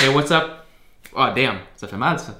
Hey, what's up? Oh, damn, ça fait mal ça.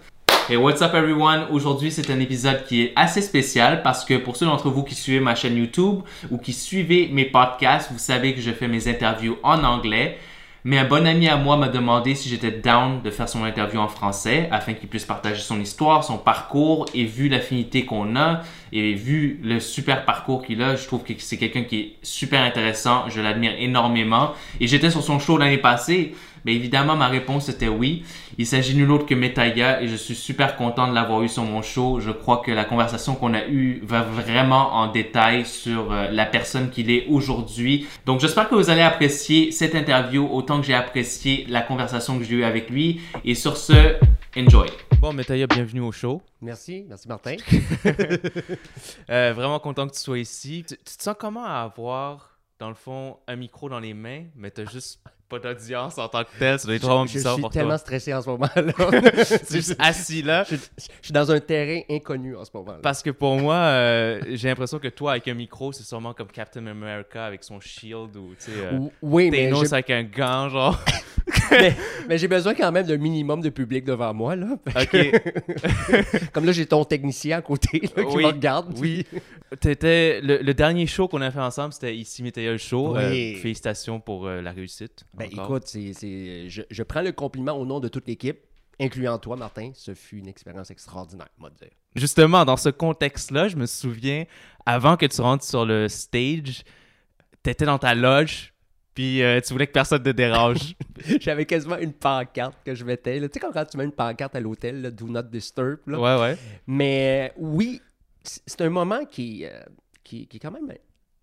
Hey, what's up everyone? Aujourd'hui, c'est un épisode qui est assez spécial parce que pour ceux d'entre vous qui suivez ma chaîne YouTube ou qui suivez mes podcasts, vous savez que je fais mes interviews en anglais. Mais un bon ami à moi m'a demandé si j'étais down de faire son interview en français afin qu'il puisse partager son histoire, son parcours et vu l'affinité qu'on a et vu le super parcours qu'il a, je trouve que c'est quelqu'un qui est super intéressant, je l'admire énormément et j'étais sur son show l'année passée mais évidemment, ma réponse était oui. Il s'agit nul autre que Metaya et je suis super content de l'avoir eu sur mon show. Je crois que la conversation qu'on a eue va vraiment en détail sur euh, la personne qu'il est aujourd'hui. Donc j'espère que vous allez apprécier cette interview autant que j'ai apprécié la conversation que j'ai eue avec lui. Et sur ce, enjoy. Bon, Metaya, bienvenue au show. Merci, merci Martin. euh, vraiment content que tu sois ici. Tu, tu te sens comment à avoir, dans le fond, un micro dans les mains, mais tu as juste pas d'audience en tant que tel, ça doit être vraiment bizarre pour toi. Je suis tellement stressé en ce moment-là. c'est juste assis là. Je, suis dans un terrain inconnu en ce moment. -là. Parce que pour moi, euh, j'ai l'impression que toi, avec un micro, c'est sûrement comme Captain America avec son shield ou, tu sais, euh, oui, Thanos avec un gant, genre. mais, mais j'ai besoin quand même d'un minimum de public devant moi, là. OK. comme là, j'ai ton technicien à côté là, qui oui, me regarde. Oui. Étais, le, le, dernier show qu'on a fait ensemble, c'était ici Météo Show. Oui. Euh, félicitations pour euh, la réussite. Ben encore. écoute, c'est, c'est, je, je, prends le compliment au nom de toute l'équipe, incluant toi, Martin. Ce fut une expérience extraordinaire, moi dire. Justement, dans ce contexte-là, je me souviens, avant que tu rentres sur le stage, tu étais dans ta loge, puis euh, tu voulais que personne te dérange. J'avais quasiment une pancarte que je mettais. Tu sais, quand, tu mets une pancarte à l'hôtel, là, Do Not Disturb. Là. Ouais, ouais. Mais oui, c'est un moment qui, euh, qui, qui, est quand même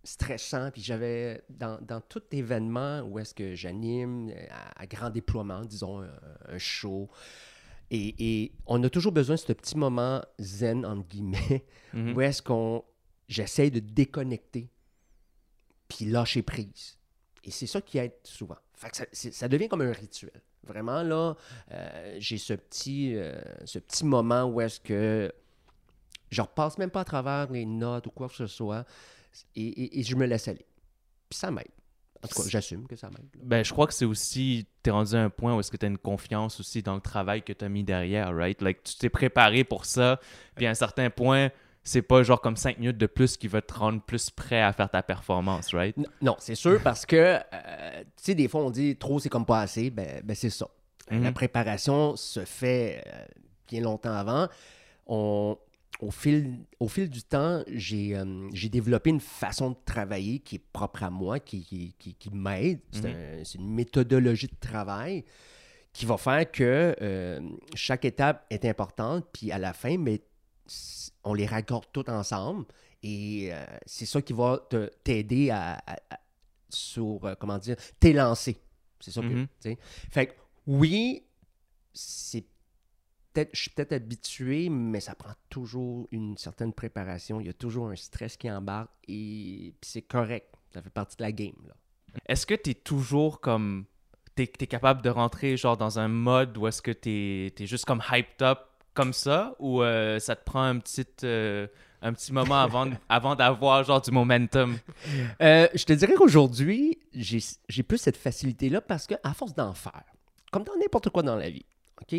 stressant. Puis j'avais, dans, dans, tout événement où est-ce que j'anime, à, à, grand déploiement, disons, un, un show, et, et, on a toujours besoin de ce petit moment zen, entre guillemets, mm -hmm. où est-ce qu'on, j'essaye de déconnecter, puis lâcher prise. Et c'est ça qui aide souvent. Fait que ça, ça, devient comme un rituel. Vraiment, là, euh, j'ai ce petit, euh, ce petit moment où est-ce que je repasse même pas à travers les notes ou quoi que ce soit et, et, et je me laisse aller. Puis ça m'aide. En tout cas, j'assume que ça m'aide. Ben, je crois que c'est aussi, tu es rendu à un point où est-ce que tu as une confiance aussi dans le travail que tu as mis derrière, right? Like, tu t'es préparé pour ça, puis à un certain point, c'est pas genre comme 5 minutes de plus qui va te rendre plus prêt à faire ta performance, right? Non, c'est sûr, parce que, euh, tu sais, des fois, on dit trop, c'est comme pas assez. Ben, ben c'est ça. Mm -hmm. La préparation se fait euh, bien longtemps avant. On, au, fil, au fil du temps, j'ai euh, développé une façon de travailler qui est propre à moi, qui, qui, qui, qui m'aide. C'est mm -hmm. un, une méthodologie de travail qui va faire que euh, chaque étape est importante, puis à la fin, mais on les raccorde toutes ensemble et euh, c'est ça qui va t'aider à, à, à, sur, euh, comment dire, t'élancer. C'est ça Mhm. Fait que, oui, c'est peut-être, je suis peut-être habitué, mais ça prend toujours une certaine préparation. Il y a toujours un stress qui embarque et c'est correct. Ça fait partie de la game, là. Est-ce que tu es toujours comme... Tu es, capable de rentrer genre dans un mode où est-ce que tu es, es, juste comme hyped up comme ça ou euh, ça te prend un petit, euh, un petit moment avant, avant d'avoir genre du momentum? Euh, je te dirais qu'aujourd'hui, j'ai plus cette facilité-là parce qu'à force d'en faire, comme dans n'importe quoi dans la vie, OK?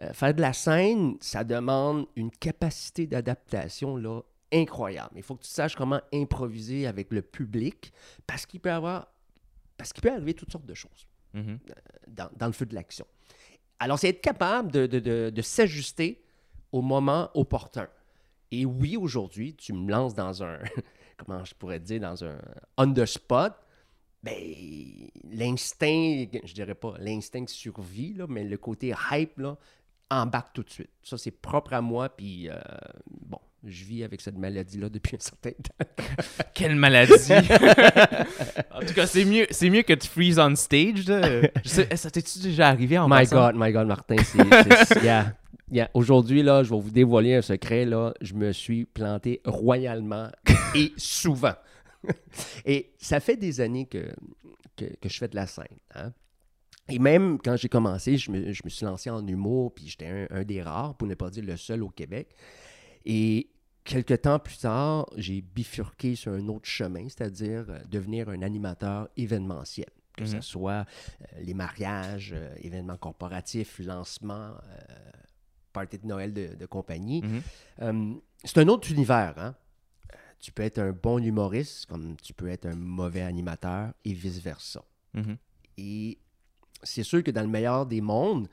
Euh, faire de la scène, ça demande une capacité d'adaptation là, incroyable. Il faut que tu saches comment improviser avec le public parce qu'il peut avoir parce qu'il peut arriver toutes sortes de choses mm -hmm. dans, dans, le feu de l'action. Alors, c'est être capable de, de, de, de s'ajuster au moment opportun. Et oui, aujourd'hui, tu me lances dans un, comment je pourrais dire, dans un on the spot, ben, l'instinct, je dirais pas l'instinct de survie, là, mais le côté hype, là, embarque tout de suite. Ça, c'est propre à moi, puis euh, bon, je vis avec cette maladie-là depuis un certain temps. Quelle maladie! en tout cas, c'est mieux, c'est mieux que tu freeze on stage. Sais, ça t'est-tu déjà arrivé en My passant? God, my God, Martin, c'est... yeah. Yeah. Aujourd'hui, là, je vais vous dévoiler un secret. Là. Je me suis planté royalement et souvent. et ça fait des années que, que, que je fais de la scène. Hein? Et même quand j'ai commencé, je me, je me, suis lancé en humour, puis j'étais un, un, des rares, pour ne pas dire le seul au Québec. Et quelques temps plus tard, j'ai bifurqué sur un autre chemin, c'est-à-dire devenir un animateur événementiel. que ce soit euh, les mariages, euh, événements corporatifs, lancements, euh, party de Noël de, de compagnie. Mhm. Euh, c'est un autre univers. Hein? Tu peux être un bon humoriste comme tu peux être un mauvais animateur et vice-versa. Mhm. Et c'est sûr que dans le meilleur des mondes,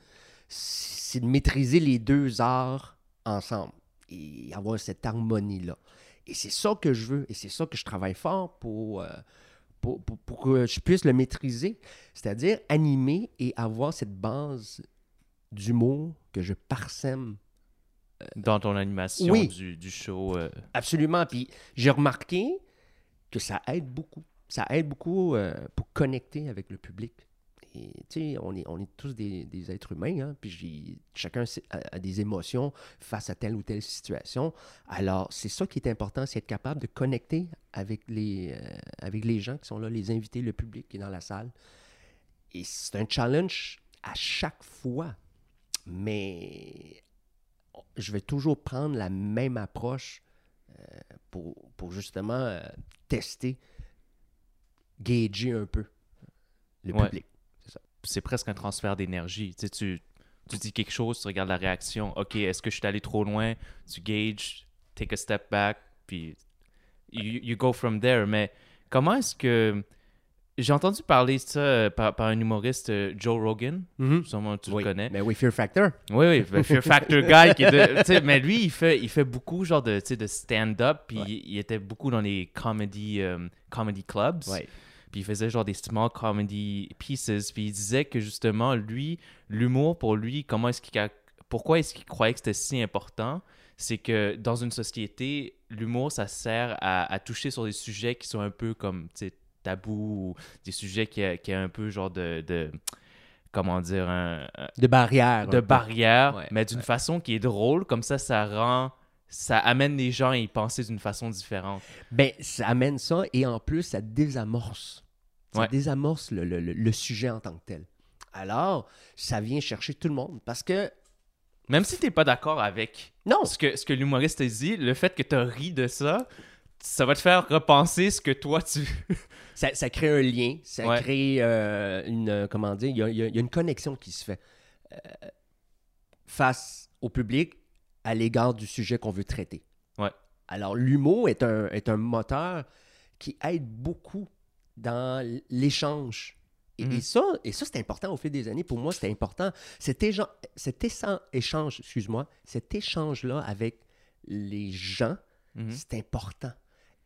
c'est de maîtriser les deux arts ensemble et avoir cette harmonie-là. Et c'est ça que je veux et c'est ça que je travaille fort pour, euh, pour, pour- pour que je puisse le maîtriser, c'est-à-dire animer et avoir cette base d'humour que je parsème Dans ton animation Oui. du, du show. euh, Absolument. Puis j'ai remarqué que ça aide beaucoup. Ça aide beaucoup euh, pour connecter avec le public. Et tu sais, on est, on est tous des, des êtres humains, hein, puis chacun a des émotions face à telle ou telle situation. Alors, c'est ça qui est important, c'est être capable de connecter avec les, euh, avec les gens qui sont là, les invités, le public qui est dans la salle. Et c'est un challenge à chaque fois. Mais je vais toujours prendre la même approche euh, pour, pour justement euh, tester, gager un peu le Ouais. public. c'est presque un transfert d'énergie. Tu, sais, tu, tu dis quelque chose, tu regardes la réaction. OK, est-ce que je suis allé trop loin? Tu gages, take a step back, puis you, you go from there. Mais comment est-ce que. J'ai entendu parler de ça euh, par, par un humoriste, euh, Joe Rogan. Sûrement tu Oui, le connais. Mais oui, Fear Factor. Oui, oui, le Fear Factor guy. Qui est de- mais lui, il fait, il fait beaucoup genre de, de stand-up, puis Ouais. il, il était beaucoup dans les comedy, euh, comedy clubs. Ouais. Puis il faisait genre des small comedy pieces. Puis il disait que justement, lui, l'humour pour lui, comment est-ce qu'il pourquoi est-ce qu'il croyait que c'était si important? C'est que dans une société, l'humour, ça sert à, à toucher sur des sujets qui sont un peu comme, tabous, ou des sujets qui, a- qui un peu genre de, de comment dire, un, un- De barrière. de barrière, Ouais, mais d'une ouais. façon qui est drôle. Comme ça, ça rend, ça amène les gens à y penser d'une façon différente. Ben, ça amène ça et en plus, ça désamorce. Ça Ouais. désamorce le, le- le- le sujet en tant que tel. Alors, ça vient chercher tout le monde parce que, Même si t'es pas d'accord avec non, ce que, ce que l'humoriste a dit, le fait que tu ri de ça, ça va te faire repenser ce que toi tu. ça, ça crée un lien, ça Ouais. crée euh, une, comment dire, il y a, y y une connexion qui se fait euh, face au public à l'égard du sujet qu'on veut traiter. Ouais. Alors, l'humour est un, est un moteur qui aide beaucoup dans l'échange. Et, Mhm. et ça, et ça c'est important au fil des années. Pour moi, c'était important. Cet, échan- cet échan- échange, excuse-moi, cet échange-là avec les gens, Mhm. c'est important.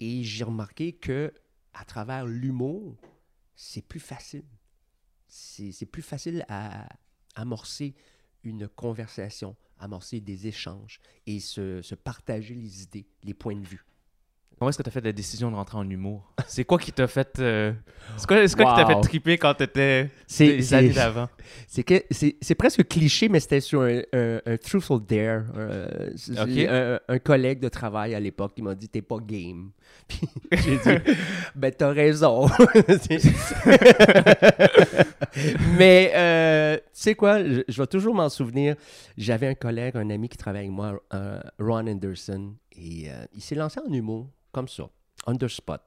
Et j'ai remarqué que à travers l'humour, c'est plus facile. C'est plus facile à amorcer une conversation, amorcer des échanges et se, se partager les idées, les points de vue. Comment est-ce que tu as fait la décision de rentrer en humour? C'est quoi qui t'a fait. euh, C'est quoi, qui t'a fait triper quand t'étais c'est- années d'avant? C'est que c'est c'est presque cliché, mais c'était sur un, un, dare. euh, un, un collègue de travail à l'époque qui m'a dit T'es pas game. Puis j'ai dit Ben, t'as raison. mais euh, tu sais quoi, je, je vais toujours m'en souvenir. J'avais un collègue, un ami qui travaillait avec moi, Ron Anderson, et euh, il s'est lancé en humour, comme ça, on the spot.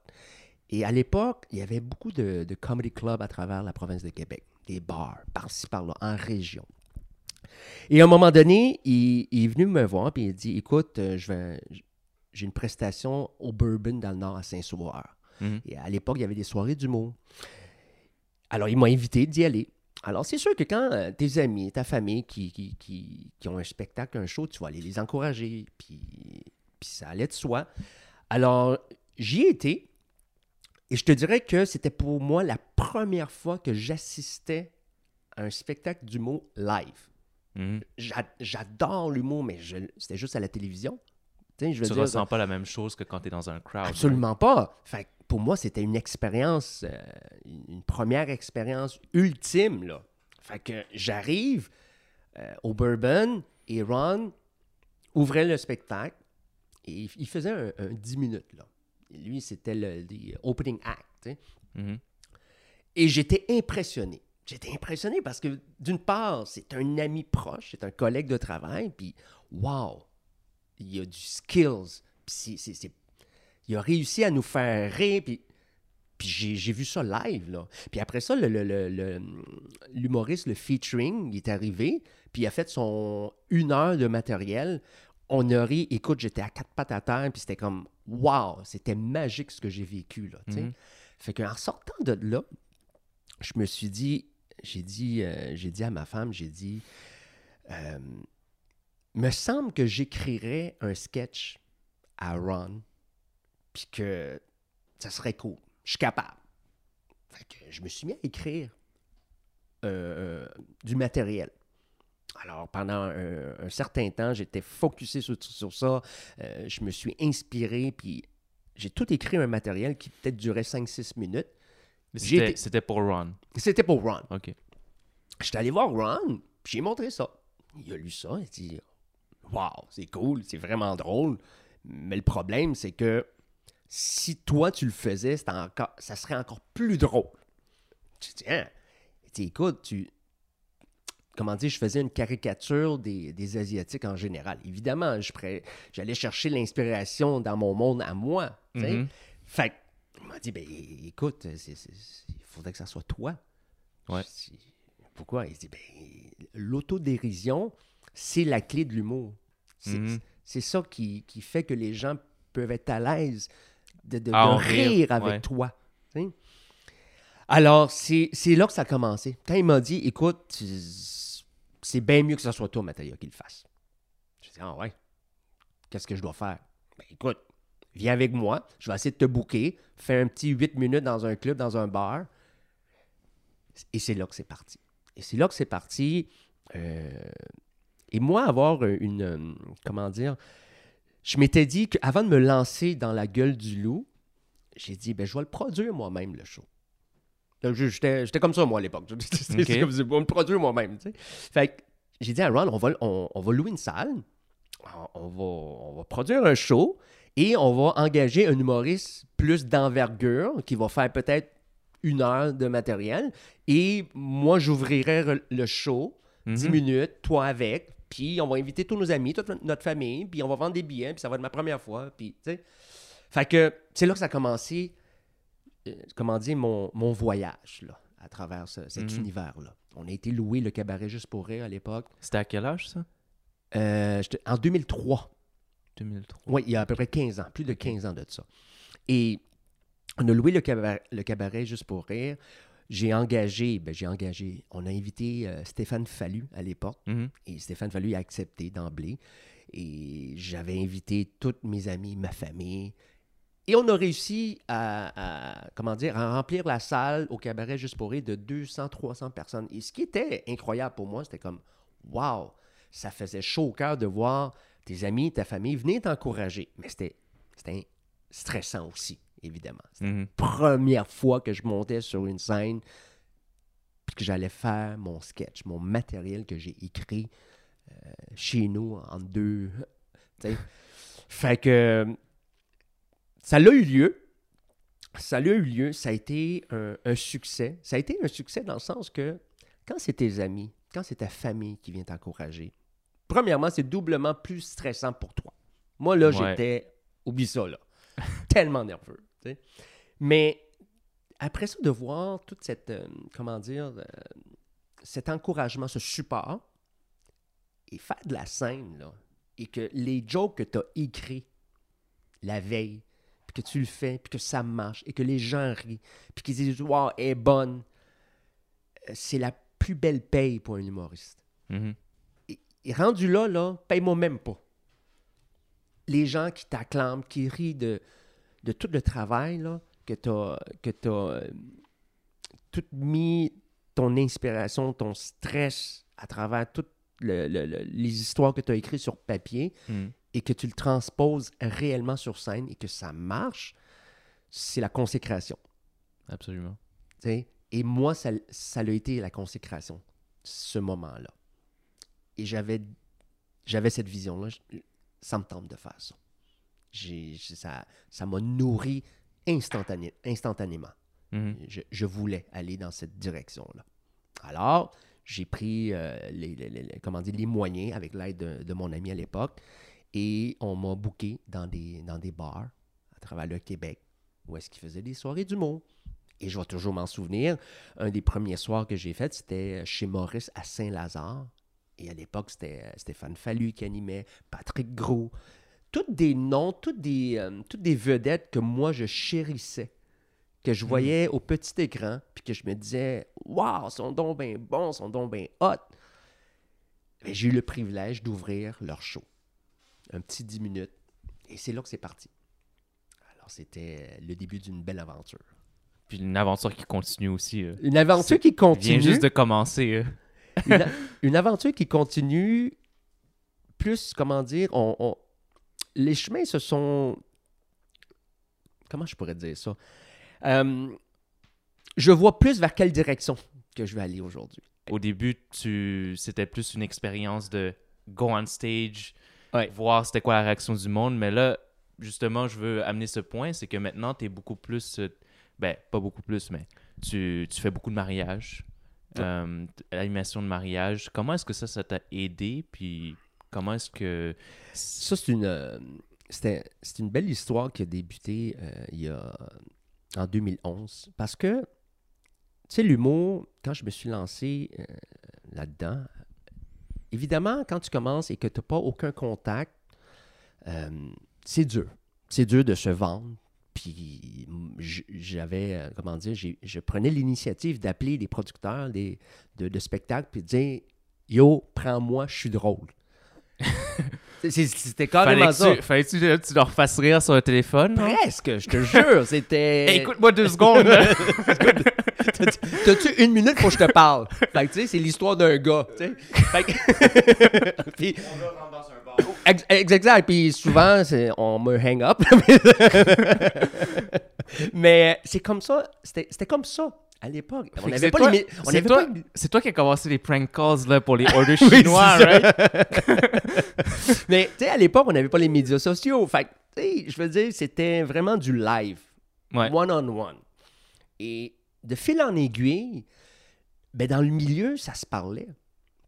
Et à l'époque, il y avait beaucoup de, de comedy clubs à travers la province de Québec, des bars, par-ci, par-là, en région. Et à un moment donné, il, il est venu me voir et il dit Écoute, euh, je vais, j'ai une prestation au Bourbon dans le Nord à Saint-Sauveur. Mhm. Et à l'époque, il y avait des soirées d'humour. Alors, il m'a invité d'y aller. Alors, c'est sûr que quand euh, tes amis, ta famille qui, qui, qui, qui ont un spectacle, un show, tu vas aller les encourager. Puis, puis ça allait de soi. Alors, j'y ai été. Et je te dirais que c'était pour moi la première fois que j'assistais à un spectacle d'humour live. Mhm. J'a- J'adore l'humour, mais c'était juste à la télévision. Tu je veux Tu dire, ressens pas la même chose que quand t'es dans un crowd. Absolument pas. Fait que pour moi, c'était une expérience, euh, une une première expérience ultime. Là. Fait que j'arrive euh, au Bourbon et Ron ouvrait le spectacle et il- faisait un, un 10 minutes. Là. Et lui, c'était le, le opening act. sais. Mhm. Et j'étais impressionné. J'étais impressionné parce que, d'une part, c'est un ami proche, c'est un collègue de travail, puis wow, il y a du skills. Puis c'est- c'est- c'est- il a réussi à nous faire rire, puis Puis j'ai j'ai vu ça live, là. Puis après ça, le- le- le- le- l'humoriste, le, featuring, il est arrivé, puis il a fait son une heure de matériel. On a ri, écoute, j'étais à quatre pattes à terre, puis c'était comme, wow, c'était magique ce que j'ai vécu, là. Mhm. Fait qu'en sortant de là, je me suis dit, j'ai dit, euh, j'ai dit à ma femme, j'ai dit, euh, me semble que j'écrirais un sketch à Ron, puis que ça serait cool. Je suis capable. Fait que je me suis mis à écrire euh, du matériel. Alors, pendant un, un certain temps, j'étais focusé sur, sur ça. Euh, je me suis inspiré, puis j'ai tout écrit un matériel qui peut-être durait 5-6 minutes. C'était été- pour Ron. C'était pour Ron. OK. J'étais allé voir Ron, puis j'ai montré ça. Il a lu ça, il a dit Waouh, c'est cool, c'est vraiment drôle. Mais le problème, c'est que si toi tu le faisais, encore, ça serait encore plus drôle. Tu dis, hein? Écoute, tu. Comment dire, je faisais une caricature des, des Asiatiques en général. Évidemment, j'allais chercher l'inspiration dans mon monde à moi. Mhm. Fait il m'a dit, ben écoute, il faudrait que ça soit toi. Ouais. Pourquoi? Il dit, ben, l'autodérision, c'est la clé de l'humour. C'est Mhm. c'est ça qui, qui fait que les gens peuvent être à l'aise de, de- rire, rire, avec ouais. toi. Alors, c'est c'est là que ça a commencé. Quand il m'a dit, écoute, c'est bien mieux que ce soit toi, Mathieu, qui le fasse. Je dis, ah ouais, qu'est-ce que je dois faire? Ben écoute, viens avec moi, je vais essayer de te booker, fais un petit 8 minutes dans un club, dans un bar. Et c'est là que c'est parti. Et c'est là que c'est parti. Euh, et moi, avoir une. euh, Comment dire? Je m'étais dit qu'avant de me lancer dans la gueule du loup, j'ai dit, ben, je vais le produire moi-même, le show. J'étais comme ça, moi, à l'époque. C'était Ok. comme, je vais le produire moi-même. Fait que j'ai dit à Ron, on va, on, on va louer une salle, on, on va, on va produire un show et on va engager un humoriste plus d'envergure qui va faire peut-être une heure de matériel. Et moi, j'ouvrirai le show, 10 Mhm. minutes, toi avec, puis on va inviter tous nos amis, toute notre famille, puis on va vendre des billets, puis ça va être ma première fois, puis tu sais. Fait que c'est là que ça a commencé, comment dire, mon, mon voyage, là, à travers ce- cet Mhm. univers-là. On a été loué le cabaret juste pour rire à l'époque. C'était à quel âge, ça? Euh, en 2003. 2003. Oui, il y a à peu près 15 ans, plus de 15 ans de ça. Et on a loué le cabaret, le cabaret juste pour rire. J'ai engagé, ben j'ai engagé, on a invité euh, Stéphane Fallu à l'époque. Mhm. Et Stéphane Fallu a accepté d'emblée. Et j'avais invité toutes mes amis, ma famille. Et on a réussi à, à, comment dire, à remplir la salle au cabaret juste pour rire de 200, 300 personnes. Et ce qui était incroyable pour moi, c'était comme, wow, ça faisait chaud au cœur de voir tes amis, ta famille venir t'encourager. Mais c'était, c'était stressant aussi, évidemment. C'était Mhm. la première fois que je montais sur une scène puis que j'allais faire mon sketch, mon matériel que j'ai écrit euh, chez nous en deux. fait que ça l'a eu lieu. Ça l'a eu lieu. Ça a été un, un succès. Ça a été un succès dans le sens que quand c'est tes amis, quand c'est ta famille qui vient t'encourager, premièrement, c'est doublement plus stressant pour toi. Moi, là, Ouais. j'étais. Oublie ça, là. Tellement nerveux. Mais après ça, de voir toute cette. euh, comment dire. euh, cet encouragement, ce support, et faire de la scène, là, et que les jokes que tu as écrits la veille, puis que tu le fais, puis que ça marche, et que les gens rient, puis qu'ils disent Waouh, elle est bonne, euh, c'est la plus belle paye pour un humoriste. Mhm. Et, et rendu là, là, paye-moi même pas. Les gens qui t'acclament, qui rient de, de tout le travail là, que tu as, que euh, tout mis ton inspiration, ton stress à travers toutes le- le- le- les histoires que tu as écrites sur papier Mhm. Et que tu le transposes réellement sur scène et que ça marche, c'est la consécration. Absolument. Et moi, ça, ça a été la consécration, ce moment-là. Et j'avais, j'avais cette vision-là. Ça me tente de faire ça. J'ai, ça, ça m'a nourri instantané, instantanément. Mhm. Je, je voulais aller dans cette direction-là. Alors, j'ai pris euh, les, les- les- comment dire, les moyens avec l'aide de, de mon ami à l'époque et on m'a booké dans des, dans des bars à travers le Québec où est-ce qu'il faisait des soirées d'humour. Et je vais toujours m'en souvenir. Un des premiers soirs que j'ai fait, c'était chez Maurice à Saint-Lazare. Et à l'époque, c'était euh, Stéphane Fallu qui animait, Patrick Gros. Toutes des noms, toutes des, euh, toutes des vedettes que moi, je chérissais, que je voyais au petit écran, puis que je me disais, waouh, sont donc bien bons, sont donc bien hot. J'ai eu le privilège d'ouvrir leur show. Un petit 10 minutes. Et c'est là que c'est parti. Alors, c'était le début d'une belle aventure. Puis une aventure qui continue aussi. euh. Une aventure qui Vient continue. juste de commencer. euh. une, a- une aventure qui continue plus, comment dire, on, on- les chemins se sont... Comment je pourrais dire ça? Euh, je vois plus vers quelle direction que je vais aller aujourd'hui. Au début, tu... c'était plus une expérience de go on stage, Ouais. voir c'était quoi la réaction du monde. Mais là, justement, je veux amener ce point, c'est que maintenant, tu es beaucoup plus... euh, Ben, pas beaucoup plus, mais tu, tu fais beaucoup de mariages, Ouais. euh, l'animation de mariage. Comment est-ce que ça, ça t'a aidé? Puis comment est-ce que... Ça, c'est une, euh, c'est une belle histoire qui a débuté euh, il y a, en 2011. Parce que, tu sais, l'humour, quand je me suis lancé là-dedans, évidemment, quand tu commences et que tu n'as pas aucun contact, euh, c'est dur. C'est dur de se vendre. Puis j'avais, euh, comment dire, je prenais l'initiative d'appeler des producteurs des, de, de spectacles puis de dire Yo, prends-moi, je suis drôle. C'était carrément ça. Fallait-tu fallait-tu que tu leur fasses rire sur le téléphone? Presque, je te jure. C'était. Hey, écoute-moi deux secondes. T'as-tu- une minute pour que je te parle? Fait que, tu sais, c'est l'histoire d'un gars, tu sais. Fait que- Puis- Ex- ex- Exact. Puis souvent, c'est- on me hang up. Mais c'est comme ça. C'était c'était comme ça à l'époque. On n'avait c'est pas toi- les... mi- On c'est avait toi- pas... C'est toi qui as commencé les prank calls là, pour les orders Oui, chinois, right? Mais tu sais, à l'époque, on n'avait pas les médias sociaux. Fait que, tu sais, je veux dire, c'était vraiment du live. Ouais. One-on-one. Et de fil en aiguille, ben dans le milieu, ça se parlait.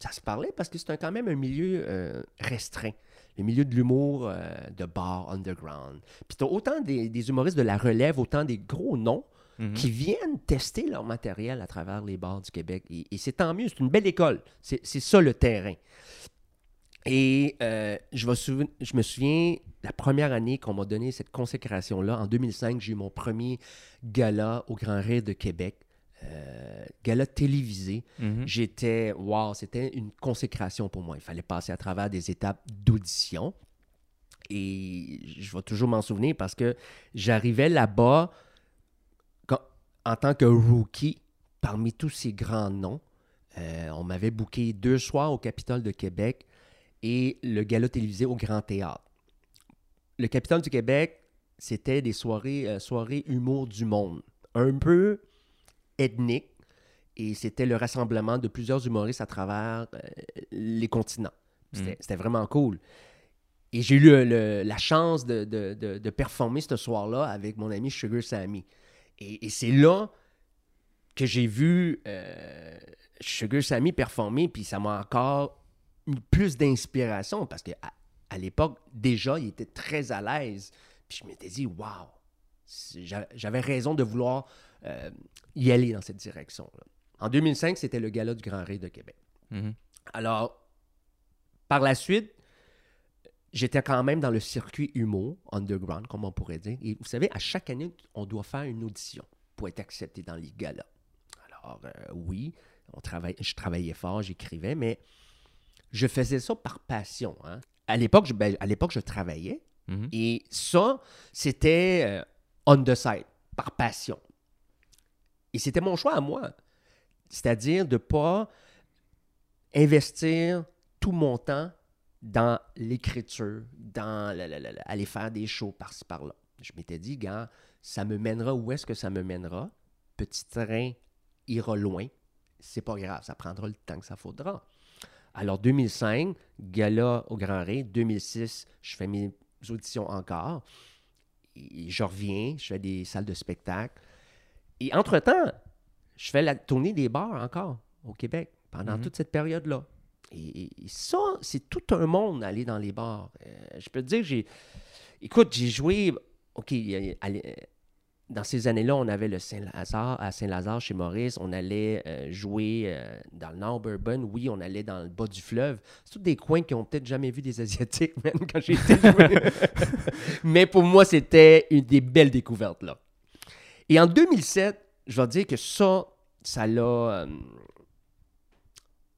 Ça se parlait parce que c'est quand même un milieu euh, restreint. Le milieu de l'humour euh, de bar, underground. Puis t'as autant des, des humoristes de la relève, autant des gros noms Mhm. qui viennent tester leur matériel à travers les bars du Québec. Et, et c'est tant mieux, c'est une belle école. C'est ça le terrain. Et euh, je, souven- je me souviens, la première année qu'on m'a donné cette consécration-là, en 2005, j'ai eu mon premier gala au Grand Rire de Québec. euh, gala télévisé. Mhm. J'étais, wow, c'était une consécration pour moi. Il fallait passer à travers des étapes d'audition. Et je vais toujours m'en souvenir parce que j'arrivais là-bas en tant que rookie parmi tous ces grands noms. Euh, on m'avait booké deux soirs au Capitole de Québec et le gala télévisé au Grand Théâtre. Le Capitole du Québec, c'était des soirées, euh, soirées humour du monde. Un peu ethnique. Et c'était le rassemblement de plusieurs humoristes à travers euh, les continents. C'était Mm. c'était vraiment cool. Et j'ai eu le- le- la chance de, de- de- de performer ce soir-là avec mon ami Sugar Sammy. Et, et c'est là que j'ai vu euh, Sugar Sammy performer, puis ça m'a encore plus d'inspiration parce qu'à à, l'époque, déjà, il était très à l'aise. Puis je m'étais dit, waouh, j'avais raison de vouloir euh, y aller dans cette direction-là. En 2005, c'était le gala du Grand Rire de Québec. Mhm. Alors, par la suite, j'étais quand même dans le circuit humour, underground, comme on pourrait dire. Et vous savez, à chaque année, on doit faire une audition pour être accepté dans les galas. Alors, euh, oui, on travaille, je travaillais fort, j'écrivais, mais je faisais ça par passion. hein. À l'époque, je, ben, à l'époque, je travaillais. Mhm. Et ça, c'était euh, on the side, par passion. Et c'était mon choix à moi. C'est-à-dire de ne pas investir tout mon temps dans l'écriture, dans la- la- la- la- aller faire des shows par-ci par-là. Je m'étais dit, gars, ça me mènera où est-ce que ça me mènera? Petit train ira loin. C'est pas grave, ça prendra le temps que ça faudra. Alors, 2005, gala au Grand Ré. 2006, je fais mes auditions encore. Et je reviens, je fais des salles de spectacle. Et entre-temps, je fais la tournée des bars encore au Québec pendant Mhm. toute cette période-là. Et, et- et ça, c'est tout un monde aller dans les bars. Euh, je peux te dire, j'ai. Écoute, j'ai joué. OK, allez, euh, dans ces années-là, on avait le Saint-Lazare, à Saint-Lazare, chez Maurice. On allait euh, jouer euh, dans le Nord Bourbon. Oui, on allait dans le bas du fleuve. C'est tous des coins qui ont peut-être jamais vu des Asiatiques, même, quand j'étais joué. Mais pour moi, c'était une des belles découvertes, là. Et en 2007, je vais dire que ça, ça l'a... euh,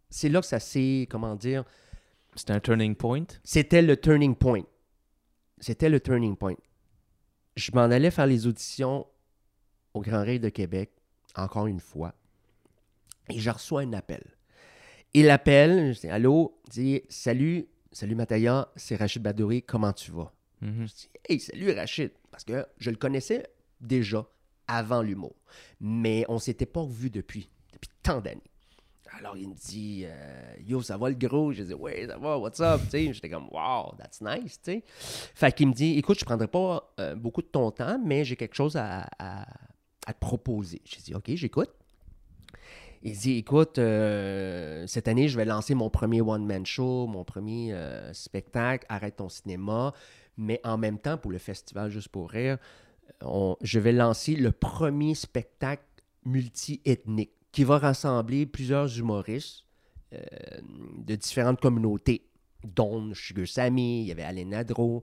c'est là que ça s'est, comment dire... C'était un turning point? C'était le turning point. C'était le turning point. Je m'en allais faire les auditions au Grand Rire de Québec, encore une fois, et je reçois un appel. Et l'appel, je dis Allô, il dit Salut, salut Mataya, c'est Rachid Badouri, comment tu vas? Mhm. Je dis Hey, salut Rachid, parce que je le connaissais déjà avant l'humour, mais on s'était pas revu depuis, depuis tant d'années. Alors il me dit euh, Yo, ça va le gros? Je dis Ouais, ça va, what's up? J'étais comme Wow, that's nice. tu sais. Fait qu'il me dit Écoute, je prendrai pas euh, beaucoup de ton temps, mais j'ai quelque chose à, te proposer. J'ai dit Ok, j'écoute. Il dit Écoute, euh, cette année, je vais lancer mon premier one-man show, mon premier spectacle, Arrête ton cinéma. Mais en même temps, pour le festival Juste pour rire, je vais lancer le premier spectacle multi-ethnique qui va rassembler plusieurs humoristes euh, de différentes communautés, dont Sugar Sammy, il y avait Alain Nadro.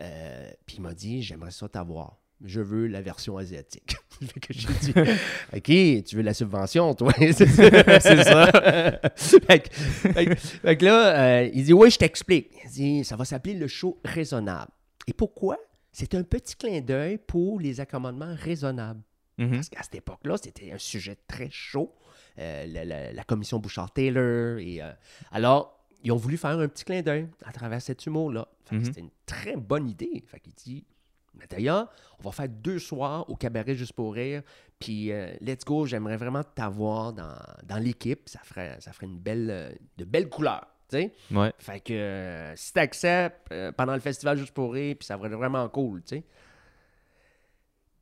Euh, puis il m'a dit J'aimerais ça t'avoir. Je veux la version asiatique. Que j'ai dit OK, tu veux la subvention, toi? C'est ça. fait, que, fait que- fait que là, euh, il dit Oui, je t'explique. Il dit Ça va s'appeler le show raisonnable. Et pourquoi? C'est un petit clin d'œil pour les accommodements raisonnables. Mhm. Parce qu'à cette époque-là, c'était un sujet très chaud. Euh, la, la- la commission Bouchard-Taylor. Et, euh, alors, ils ont voulu faire un petit clin d'œil à travers cet humour-là. Mhm. C'était une très bonne idée. Fait qu'il dit, d'ailleurs, on va faire deux soirs au cabaret juste pour rire. Puis, euh, let's go, j'aimerais vraiment t'avoir dans, dans l'équipe. Ça ferait, ça ferait une belle, de belles couleurs. tu sais. Ouais. Fait que si t'acceptes pendant le festival juste pour rire, puis ça être vraiment cool, sais.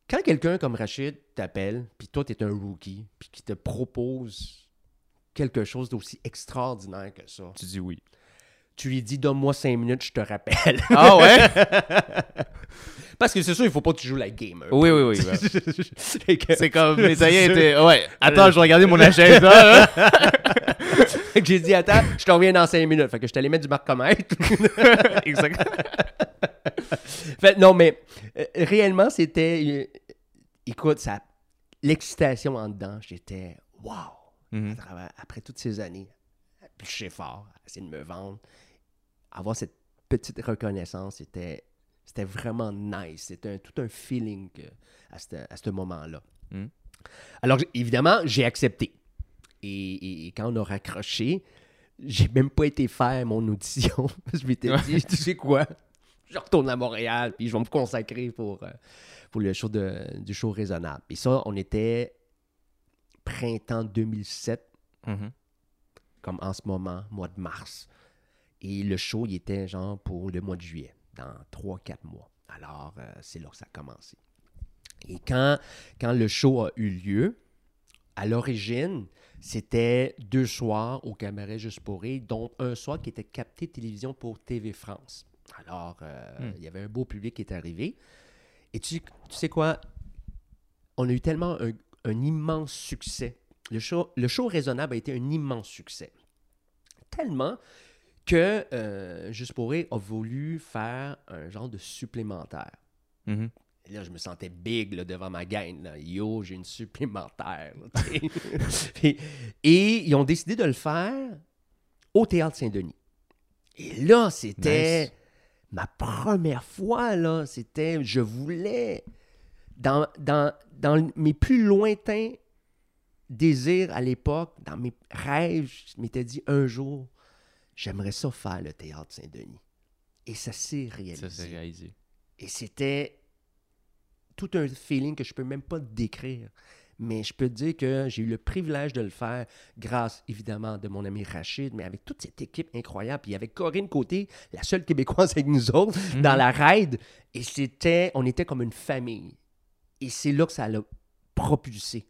Quand quelqu'un comme Rachid t'appelle, puis toi, t'es un rookie, puis qui te propose quelque chose d'aussi extraordinaire que ça, Tu dis oui. Tu lui dis donne-moi cinq minutes, je te rappelle. Ah ouais? Parce que c'est sûr, il faut pas que tu joues la gamer. oui, oui, oui. C'est comme Italiens ça. étaient. Ouais. Attends, je vais regarder mon agenda. là. Fait que j'ai dit attends, je te reviens dans cinq minutes. Fait que je t'allais mettre du marcomètre. exact. Fait, non, mais euh, réellement, c'était. euh, écoute, ça, l'excitation en dedans, j'étais wow. Mhm. À travers- après toutes ces années, picher fort, à essayer de me vendre, avoir cette petite reconnaissance, c'était, c'était vraiment nice. C'était un- tout un feeling à ce à moment-là. Mm. Alors, évidemment, j'ai accepté. Et, et- et quand on a raccroché, j'ai même pas été faire mon audition. je m'étais dit, tu sais quoi, je retourne à Montréal, puis je vais me consacrer pour, euh, pour le show de, du show raisonnable. Et ça, on était printemps 2007, Mhm. comme en ce moment, mois de mars. Et le show, il était genre pour le mois de juillet, dans 3-4 mois. Alors, euh, c'est là que ça a commencé. Et quand, quand le show a eu lieu, à l'origine, c'était deux soirs au cabaret Juste pour rire, dont un soir qui était capté télévision pour TV France. Alors, euh, Hmm. il y avait un beau public qui est arrivé. Et tu, tu sais quoi? On a eu tellement un, un immense succès. Le show, le show raisonnable a été un immense succès. Tellement que euh, Juste pour rire a voulu faire un genre de supplémentaire. Mhm. Et là, je me sentais big là, devant ma gaine. là. Yo, j'ai une supplémentaire. là, et, et ils ont décidé de le faire au Théâtre Saint-Denis. Et là, c'était Nice. ma première fois. là. C'était, je voulais, dans, dans, dans mes plus lointains désirs à l'époque, dans mes rêves, je m'étais dit un jour, j'aimerais ça faire le Théâtre Saint-Denis. Et ça s'est réalisé. Ça s'est réalisé. Et c'était tout un feeling que je peux même pas décrire. Mais je peux te dire que j'ai eu le privilège de le faire grâce, évidemment, de mon ami Rachid, mais avec toute cette équipe incroyable. Puis avec Corinne Côté, la seule Québécoise avec nous autres, dans la raid. Et c'était, on était comme une famille. Et c'est là que ça l'a propulsé.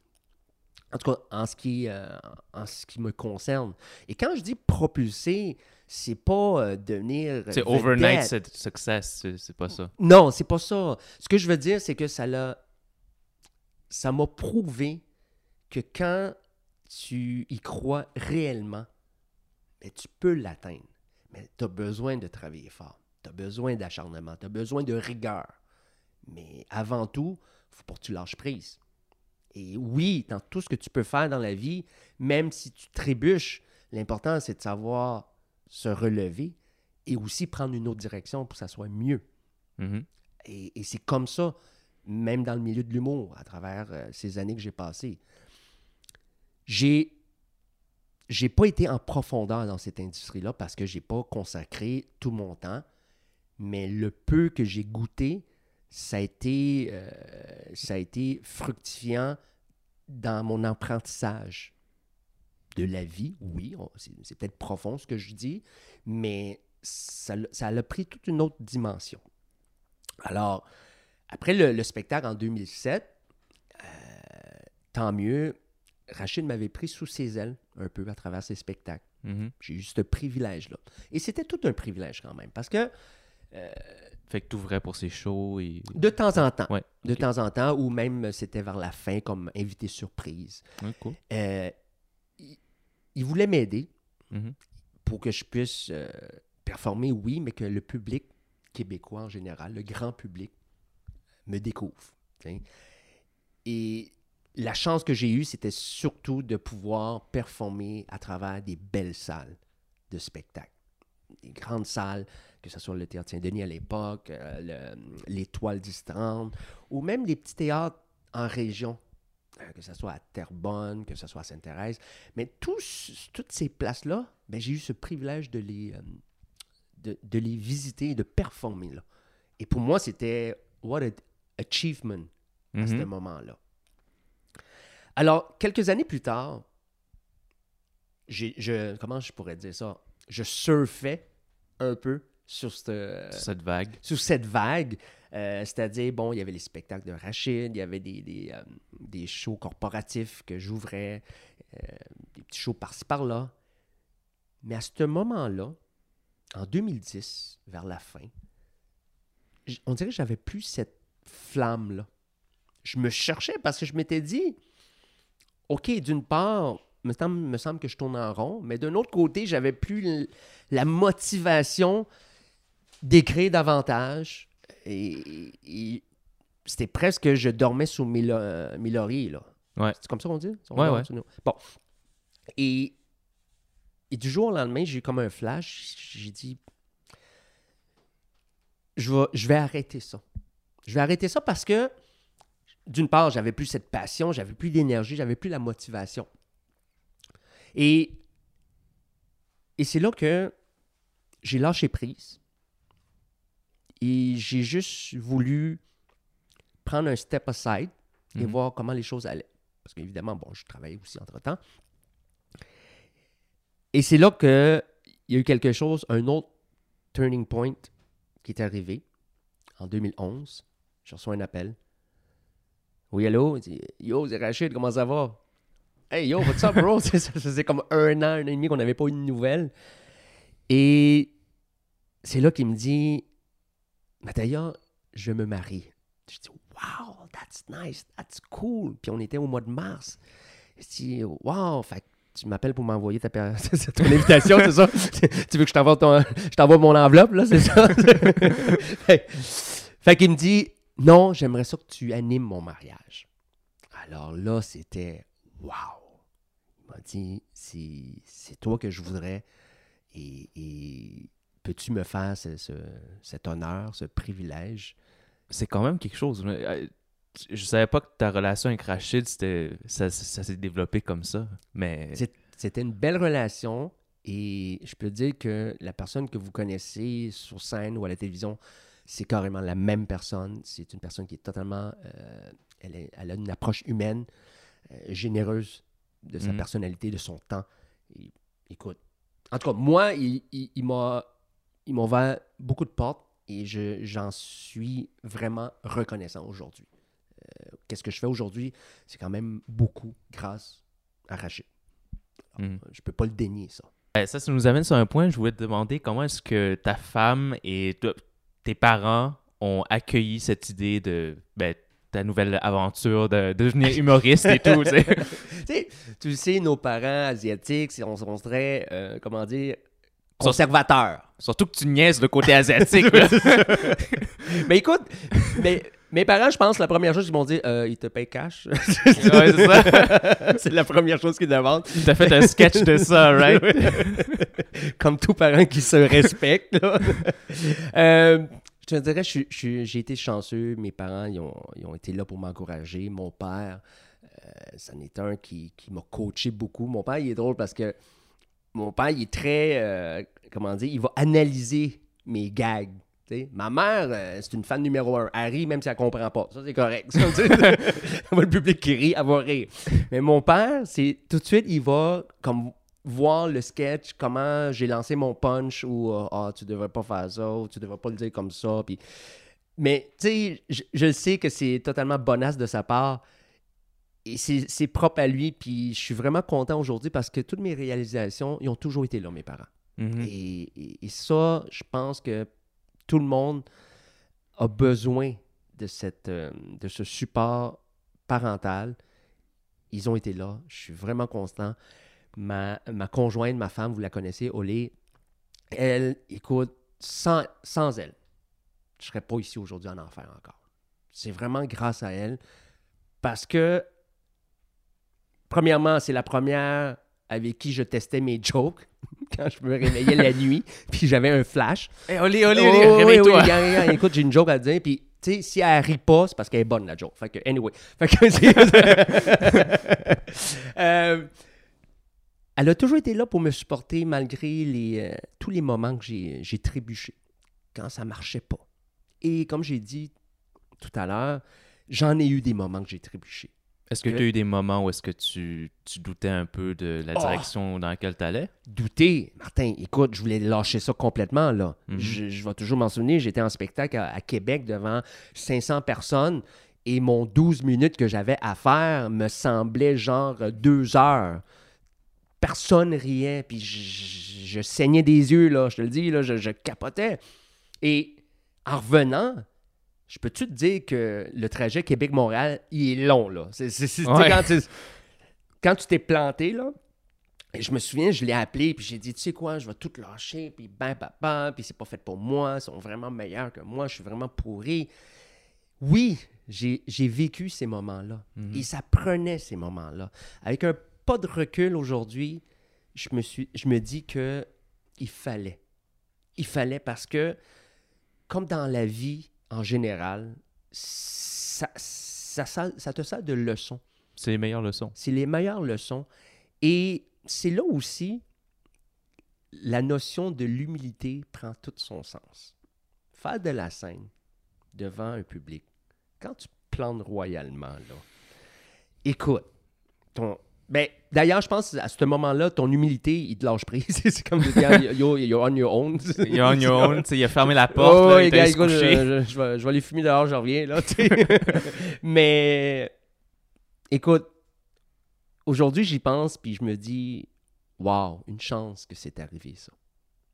En tout cas, en ce qui, euh, en ce qui me concerne. Et quand je dis propulser, c'est pas euh, devenir. C'est vedette. overnight su- success, c'est- c'est pas ça. Non, c'est pas ça. Ce que je veux dire, c'est que ça l'a ça m'a prouvé que quand tu y crois réellement, ben, tu peux l'atteindre. Mais tu as besoin de travailler fort. Tu as besoin d'acharnement. Tu as besoin de rigueur. Mais avant tout, il faut pas que tu lâches prise. Et oui, dans tout ce que tu peux faire dans la vie, même si tu trébuches, l'important, c'est de savoir se relever et aussi prendre une autre direction pour que ça soit mieux. Mhm. Et, et c'est comme ça, même dans le milieu de l'humour, à travers euh, ces années que j'ai passées. J'ai j'ai pas été en profondeur dans cette industrie-là parce que j'ai pas consacré tout mon temps, mais le peu que j'ai goûté, ça a été, euh, ça a été fructifiant dans mon apprentissage de la vie. Oui, c'est peut-être profond ce que je dis, mais ça, ça a pris toute une autre dimension. Alors, après le, le spectacle en 2007, euh, tant mieux, Rachid m'avait pris sous ses ailes un peu à travers ses spectacles. Mhm. J'ai eu ce privilège-là. Et c'était tout un privilège quand même, parce que Fait que t'ouvrais pour ces shows et. de temps en temps, Ouais. de temps en temps, ou même c'était vers la fin comme invité surprise, Ouais, cool. euh, il, il voulait m'aider Mhm. pour que je puisse euh, performer, oui, mais que le public québécois en général, le grand public, me découvre. Et la chance que j'ai eue, c'était surtout de pouvoir performer à travers des belles salles de spectacle. Des grandes salles, que ce soit le Théâtre Saint-Denis à l'époque, euh, le- l'Étoile d'Istrande, ou même les petits théâtres en région, euh, que ce soit à Terrebonne, que ce soit à Sainte-Thérèse. Mais tous, toutes ces places-là, ben, j'ai eu ce privilège de les, euh, de, de les visiter et de performer là. Et pour moi, c'était what an achievement à ce Mhm. moment-là. Alors, quelques années plus tard, j'ai, je, comment je pourrais dire ça? Je surfais un peu sur cette, Sur cette vague. sur cette vague. euh, c'est-à-dire, bon, il y avait les spectacles de Rachid, il y avait des, des, euh, des shows corporatifs que j'ouvrais, euh, des petits shows par-ci par-là. Mais à ce moment-là, en 2010, vers la fin, on dirait que j'avais plus cette flamme-là. Je me cherchais parce que je m'étais dit, OK, d'une part, me semble, me semble que je tourne en rond, mais d'un autre côté, j'avais plus la motivation d'écrire davantage. Et, et c'était presque, je dormais sous mes, euh, mes lauriers, là. Ouais. C'est comme ça qu'on dit? On Ouais, dort ouais. sous nos- Bon. Et, et du jour au lendemain, j'ai eu comme un flash. J'ai dit, je vais, je vais arrêter ça. Je vais arrêter ça parce que, d'une part, j'avais plus cette passion, j'avais plus d'énergie, j'avais plus la motivation. Et, et c'est là que j'ai lâché prise. Et j'ai juste voulu prendre un step aside et Mhm. voir comment les choses allaient. Parce qu'évidemment, bon, je travaillais aussi entre-temps. Et c'est là que il y a eu quelque chose, un autre turning point qui est arrivé en 2011. Je reçois un appel. Oui, allô? Il dit, Yo, c'est Rachid, comment ça va? Hey, yo, what's up, bro? ça faisait comme un an, un an et demi qu'on n'avait pas eu de nouvelles. Et c'est là qu'il me dit, Mataya, je me marie. Je dis, wow, that's nice, that's cool. Puis on était au mois de mars. Je dis, wow, fait tu m'appelles pour m'envoyer ta, ton invitation, c'est ça? tu veux que je t'envoie, mon enveloppe, là, c'est ça? fait fait qu'il me dit, non, j'aimerais ça que tu animes mon mariage. Alors là, c'était, wow. Il m'a dit, c'est, toi que je voudrais. Et peux-tu me faire ce- ce- cet honneur, ce privilège? C'est quand même quelque chose. Je savais pas que ta relation avec Rachid, c'était, ça, ça s'est développé comme ça. Mais. C'était une belle relation et je peux dire que la personne que vous connaissez sur scène ou à la télévision, c'est carrément la même personne. C'est une personne qui est totalement... euh, elle, est- elle a une approche humaine, euh, généreuse de sa Mhm. personnalité, de son temps. Et, écoute, en tout cas, moi, il, il- il m'a il m'a ouvert beaucoup de portes et je- j'en suis vraiment reconnaissant aujourd'hui. Euh, Qu'est-ce que je fais aujourd'hui? C'est quand même beaucoup grâce à Rachid. Mhm. Je peux pas le dénier, ça. Euh, Ça, ça nous amène sur un point. Je voulais te demander comment est-ce que ta femme et tes parents ont accueilli cette idée de ben, ta nouvelle aventure de, de devenir humoriste et tout. tu sais? Tu sais, nos parents asiatiques, on, on serait, euh, comment dire, conservateurs. Surtout que tu niaises le côté asiatique. mais écoute, mais, mes parents, je pense, la première chose qu'ils m'ont dit, euh, ils te payent cash. Ouais, c'est ça. c'est la première chose qu'ils demandent. T'as fait un sketch de ça, right? Comme tout parent qui se respecte. là. Euh, je te dirais, je suis- je j'ai été chanceux. Mes parents, ils ont, ils ont été là pour m'encourager. Mon père, euh, c'en est un qui, qui m'a coaché beaucoup. Mon père, il est drôle parce que mon père, il est très, euh, comment dire, il va analyser mes gags. Ma mère, euh, c'est une fan numéro un. Elle rit même si elle comprend pas. Ça, c'est correct. Ça, le public qui rit, elle va rire. Mais mon père, c'est tout de suite, il va comme voir le sketch, comment j'ai lancé mon punch ou euh, ah, tu devrais pas faire ça ou tu devrais pas le dire comme ça. Mais tu sais, je sais que c'est totalement bonasse de sa part. Et c'est propre à lui, puis je suis vraiment content aujourd'hui parce que toutes mes réalisations, ils ont toujours été là, mes parents. Mhm. Et, et- et ça, je pense que tout le monde a besoin de, cette, euh, de ce support parental. Ils ont été là. Je suis vraiment constant. Ma, ma conjointe, ma femme, vous la connaissez, Olé, elle, écoute, sans, sans elle, je ne serais pas ici aujourd'hui en enfer encore. C'est vraiment grâce à elle. Parce que, premièrement, c'est la première avec qui je testais mes jokes quand je me réveillais la nuit, puis j'avais un flash. Hey, olé, olé, Oh, olé, oui, oui, réveille-toi. oui, écoute, j'ai une joke à te dire, puis tu sais, si elle rit pas, c'est parce qu'elle est bonne, la joke. Fait que, anyway. Fait que, Euh, elle a toujours été là pour me supporter malgré les, euh, tous les moments que j'ai j'ai trébuché, quand ça marchait pas. Et comme j'ai dit tout à l'heure, j'en ai eu des moments que j'ai trébuché. Est-ce que que- tu as eu des moments où est-ce que tu, tu doutais un peu de la Oh. direction dans laquelle tu allais? douter? Martin, écoute, je voulais lâcher ça complètement, là. Mhm. je, je vais toujours m'en souvenir, j'étais en spectacle à, à Québec devant 500 personnes et mon 12 minutes que j'avais à faire me semblait genre deux heures. Personne riait, puis je, je- je saignais des yeux, là, je te le dis, là, je, je capotais. Et en revenant, je peux-tu te dire que le trajet Québec-Montréal, il est long, là? C'est, Ouais. quand, tu, quand tu t'es planté, là, et je me souviens, je l'ai appelé, puis j'ai dit, tu sais quoi, je vais tout lâcher, puis ben papa, puis c'est pas fait pour moi, ils sont vraiment meilleurs que moi, je suis vraiment pourri. Oui, j'ai j'ai vécu ces moments-là. Mhm. Et ça prenait ces moments-là. Avec un pas de recul aujourd'hui, je me, suis, je me dis que il fallait. Il fallait parce que, comme dans la vie en général, ça, ça, ça- ça te sert de leçon. C'est les meilleures leçons. C'est les meilleures leçons. Et c'est là aussi la notion de l'humilité prend tout son sens. Faire de la scène devant un public, quand tu plantes royalement, là, écoute, ton... Ben, d'ailleurs, je pense à ce moment-là, ton humilité, il te lâche prise. c'est comme de dire, yo, you're on your own. You're on your own, il a fermé la porte, Oh, là, il gars, écoute, coucher. je, je- je vais, je vais aller fumer dehors, je reviens, là. Mais, écoute, aujourd'hui, j'y pense, puis je me dis, waouh, une chance que c'est arrivé, ça.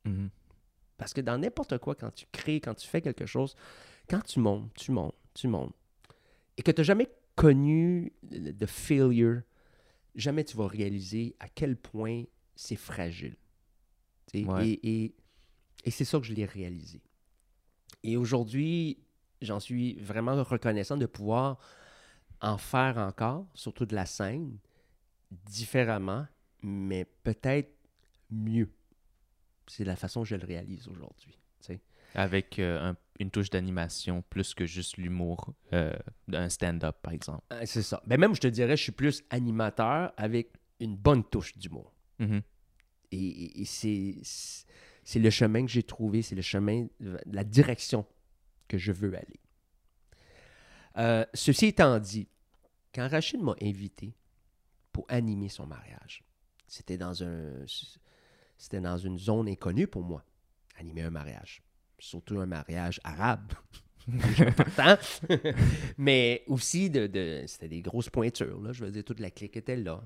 Mhm. Parce que dans n'importe quoi, quand tu crées, quand tu fais quelque chose, quand tu montes, tu montes, tu montes, et que tu n'as jamais connu de failure, jamais tu vas réaliser à quel point c'est fragile. Ouais. Et, et- et c'est ça que je l'ai réalisé. Et aujourd'hui, j'en suis vraiment reconnaissant de pouvoir en faire encore, surtout de la scène, différemment, mais peut-être mieux. C'est la façon que je le réalise aujourd'hui. Avec euh, un- une touche d'animation plus que juste l'humour euh, d'un stand-up, par exemple. Euh, C'est ça. Ben même, je te dirais, je suis plus animateur avec une bonne touche d'humour. Mhm. Et, c'est le chemin que j'ai trouvé, c'est le chemin, la direction que je veux aller. Euh, ceci étant dit, quand Rachid m'a invité pour animer son mariage, c'était dans, un, c'était dans une zone inconnue pour moi, animer un mariage. Surtout un mariage arabe. Mais aussi, de, de- c'était des grosses pointures. Là. Je veux dire, toute la clique était là.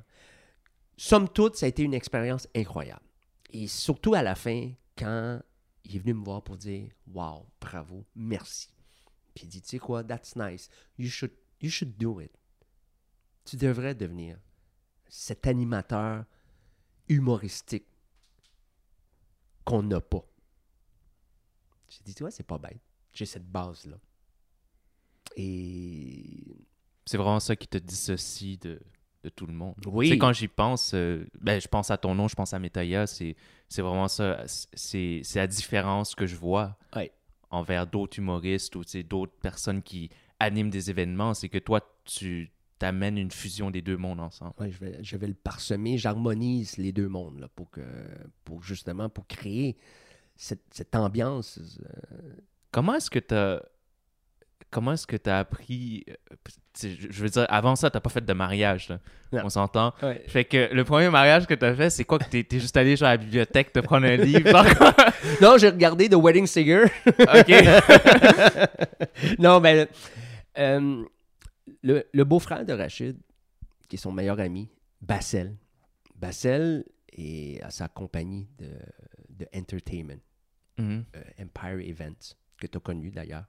Somme toute, ça a été une expérience incroyable. Et surtout à la fin, quand il est venu me voir pour dire Wow, bravo, merci. Puis il dit Tu sais quoi, that's nice. You should You should do it. Tu devrais devenir cet animateur humoristique qu'on n'a pas. J'ai dit, tu vois, c'est pas bête. J'ai cette base-là. Et C'est vraiment ça qui te dissocie de, de tout le monde. Oui. Tu sais, quand j'y pense, euh, ben, je pense à ton nom, je pense à Metaya, c'est vraiment ça. C'est la différence que je vois Ouais. envers d'autres humoristes ou d'autres personnes qui animent des événements. C'est que toi, tu t'amènes une fusion des deux mondes ensemble. Ouais, je, vais, je vais le parsemer, j'harmonise les deux mondes là, pour que pour justement pour créer cette, cette ambiance. euh, Comment est-ce que tu as. Comment est-ce que tu as appris. euh, Je veux dire, avant ça, tu pas fait de mariage. là. On s'entend. Ouais. Fait que le premier mariage que tu as fait, c'est quoi que tu es, juste allé genre, à la bibliothèque te prendre un livre? genre? Non, j'ai regardé The Wedding Singer. ok. non, mais euh, le, le beau-frère de Rachid, qui est son meilleur ami, Bassel. Bassel est à sa compagnie de, de entertainment, Mhm. euh, Empire Events, que tu as connu d'ailleurs.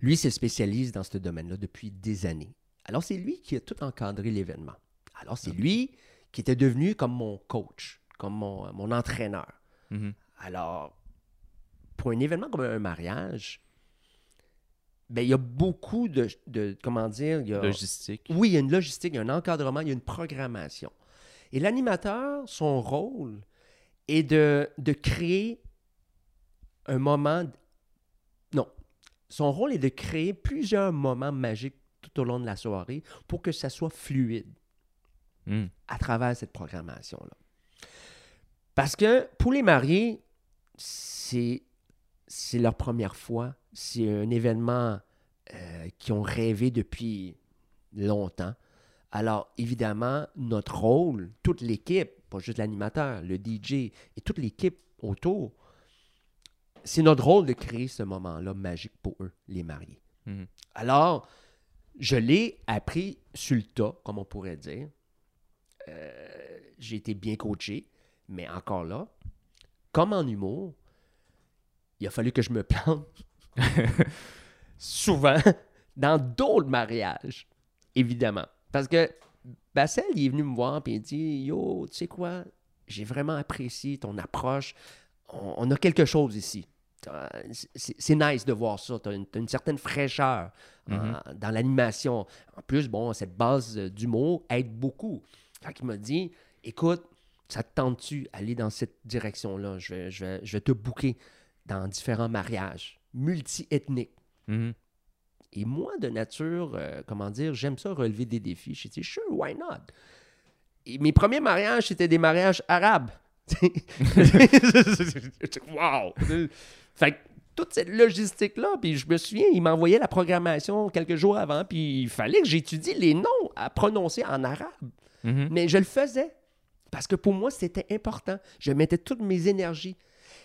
Lui se spécialise dans ce domaine-là depuis des années. Alors, c'est lui qui a tout encadré l'événement. Alors, c'est lui qui était devenu comme mon coach, comme mon, mon entraîneur. Mhm. Alors, pour un événement comme un mariage, ben, il y a beaucoup de, de- comment dire, il y a, Logistique. oui, il y a une logistique, il y a un encadrement, il y a une programmation. Et l'animateur, son rôle est de, de créer un moment, non, son rôle est de créer plusieurs moments magiques tout au long de la soirée pour que ça soit fluide Mhm. à travers cette programmation-là. Parce que pour les mariés, c'est, c'est leur première fois. C'est un événement euh, qu'ils ont rêvé depuis longtemps. Alors, évidemment, notre rôle, toute l'équipe, pas juste l'animateur, le DJ et toute l'équipe autour, c'est notre rôle de créer ce moment-là magique pour eux, les mariés. Mhm. Alors, je l'ai appris sur le tas, comme on pourrait dire. Euh, j'ai été bien coaché, mais encore là, comme en humour, il a fallu que je me plante souvent dans d'autres mariages, évidemment. Parce que Bassel, il est venu me voir et il dit Yo, tu sais quoi, j'ai vraiment apprécié ton approche. On, on a quelque chose ici. C'est nice de voir ça. Tu as, une certaine fraîcheur en- dans l'animation. En plus, bon, cette base euh, d'humour aide beaucoup. Fait qu'il m'a dit Écoute, ça te tente-tu aller dans cette direction-là? Je vais, je, vais, je vais te booker dans différents mariages multi-ethniques. Mhm. Et moi, de nature, euh, comment dire, j'aime ça relever des défis. J'ai dit, sure, why not? Et mes premiers mariages, c'était des mariages arabes. wow! Fait que toute cette logistique-là, puis je me souviens, il m'envoyait la programmation quelques jours avant, puis il fallait que j'étudie les noms à prononcer en arabe. Mhm. Mais je le faisais. Parce que pour moi, c'était important. Je mettais toutes mes énergies.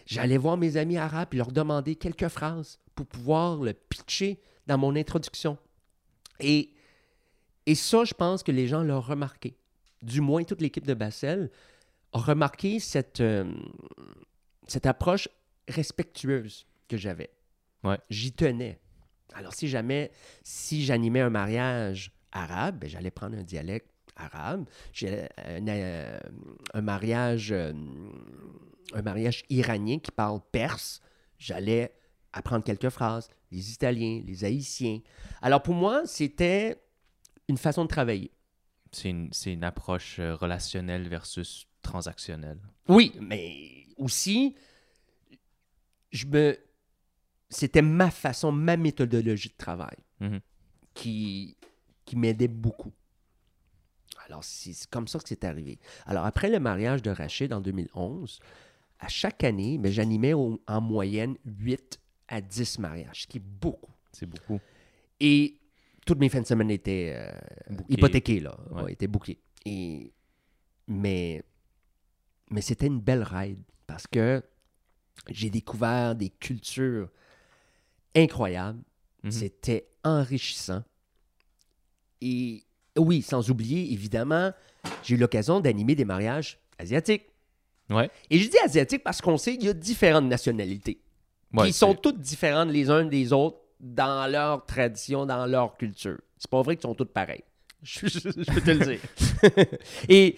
J'allais voir mes amis arabes et leur demander quelques phrases pour pouvoir le pitcher dans mon introduction. Et, et ça, je pense que les gens l'ont remarqué. Du moins, toute l'équipe de Bassel a remarqué cette, euh, cette approche respectueuse que j'avais. Ouais. J'y tenais. Alors, si jamais, si j'animais un mariage arabe, ben, j'allais prendre un dialecte arabe. J'ai un, euh, un mariage, euh, un mariage iranien qui parle perse. J'allais apprendre quelques phrases. Les Italiens, les Haïtiens. Alors, pour moi, c'était une façon de travailler. C'est une, c'est une approche euh, relationnelle versus transactionnelle. Oui, mais aussi, je me... c'était ma façon, ma méthodologie de travail Mhm. qui, qui m'aidait beaucoup. Alors, c'est comme ça que c'est arrivé. Alors, après le mariage de Rachid en 2011, à chaque année, mais j'animais au- en moyenne 8 à 10 mariages, ce qui est beaucoup. C'est beaucoup. Et toutes mes fins de semaine étaient euh, hypothéquées, là. Ouais. Ouais, étaient bookées. Et... Mais, mais c'était une belle ride parce que j'ai découvert des cultures incroyables. Mhm. C'était enrichissant. Et oui, sans oublier, évidemment, j'ai eu l'occasion d'animer des mariages asiatiques. Ouais. Et je dis asiatiques parce qu'on sait qu'il y a différentes nationalités Ouais, qui sont toutes différentes les uns des autres dans leur tradition, dans leur culture. C'est pas vrai qu'ils sont tous pareils. Je, je- je peux te le dire. et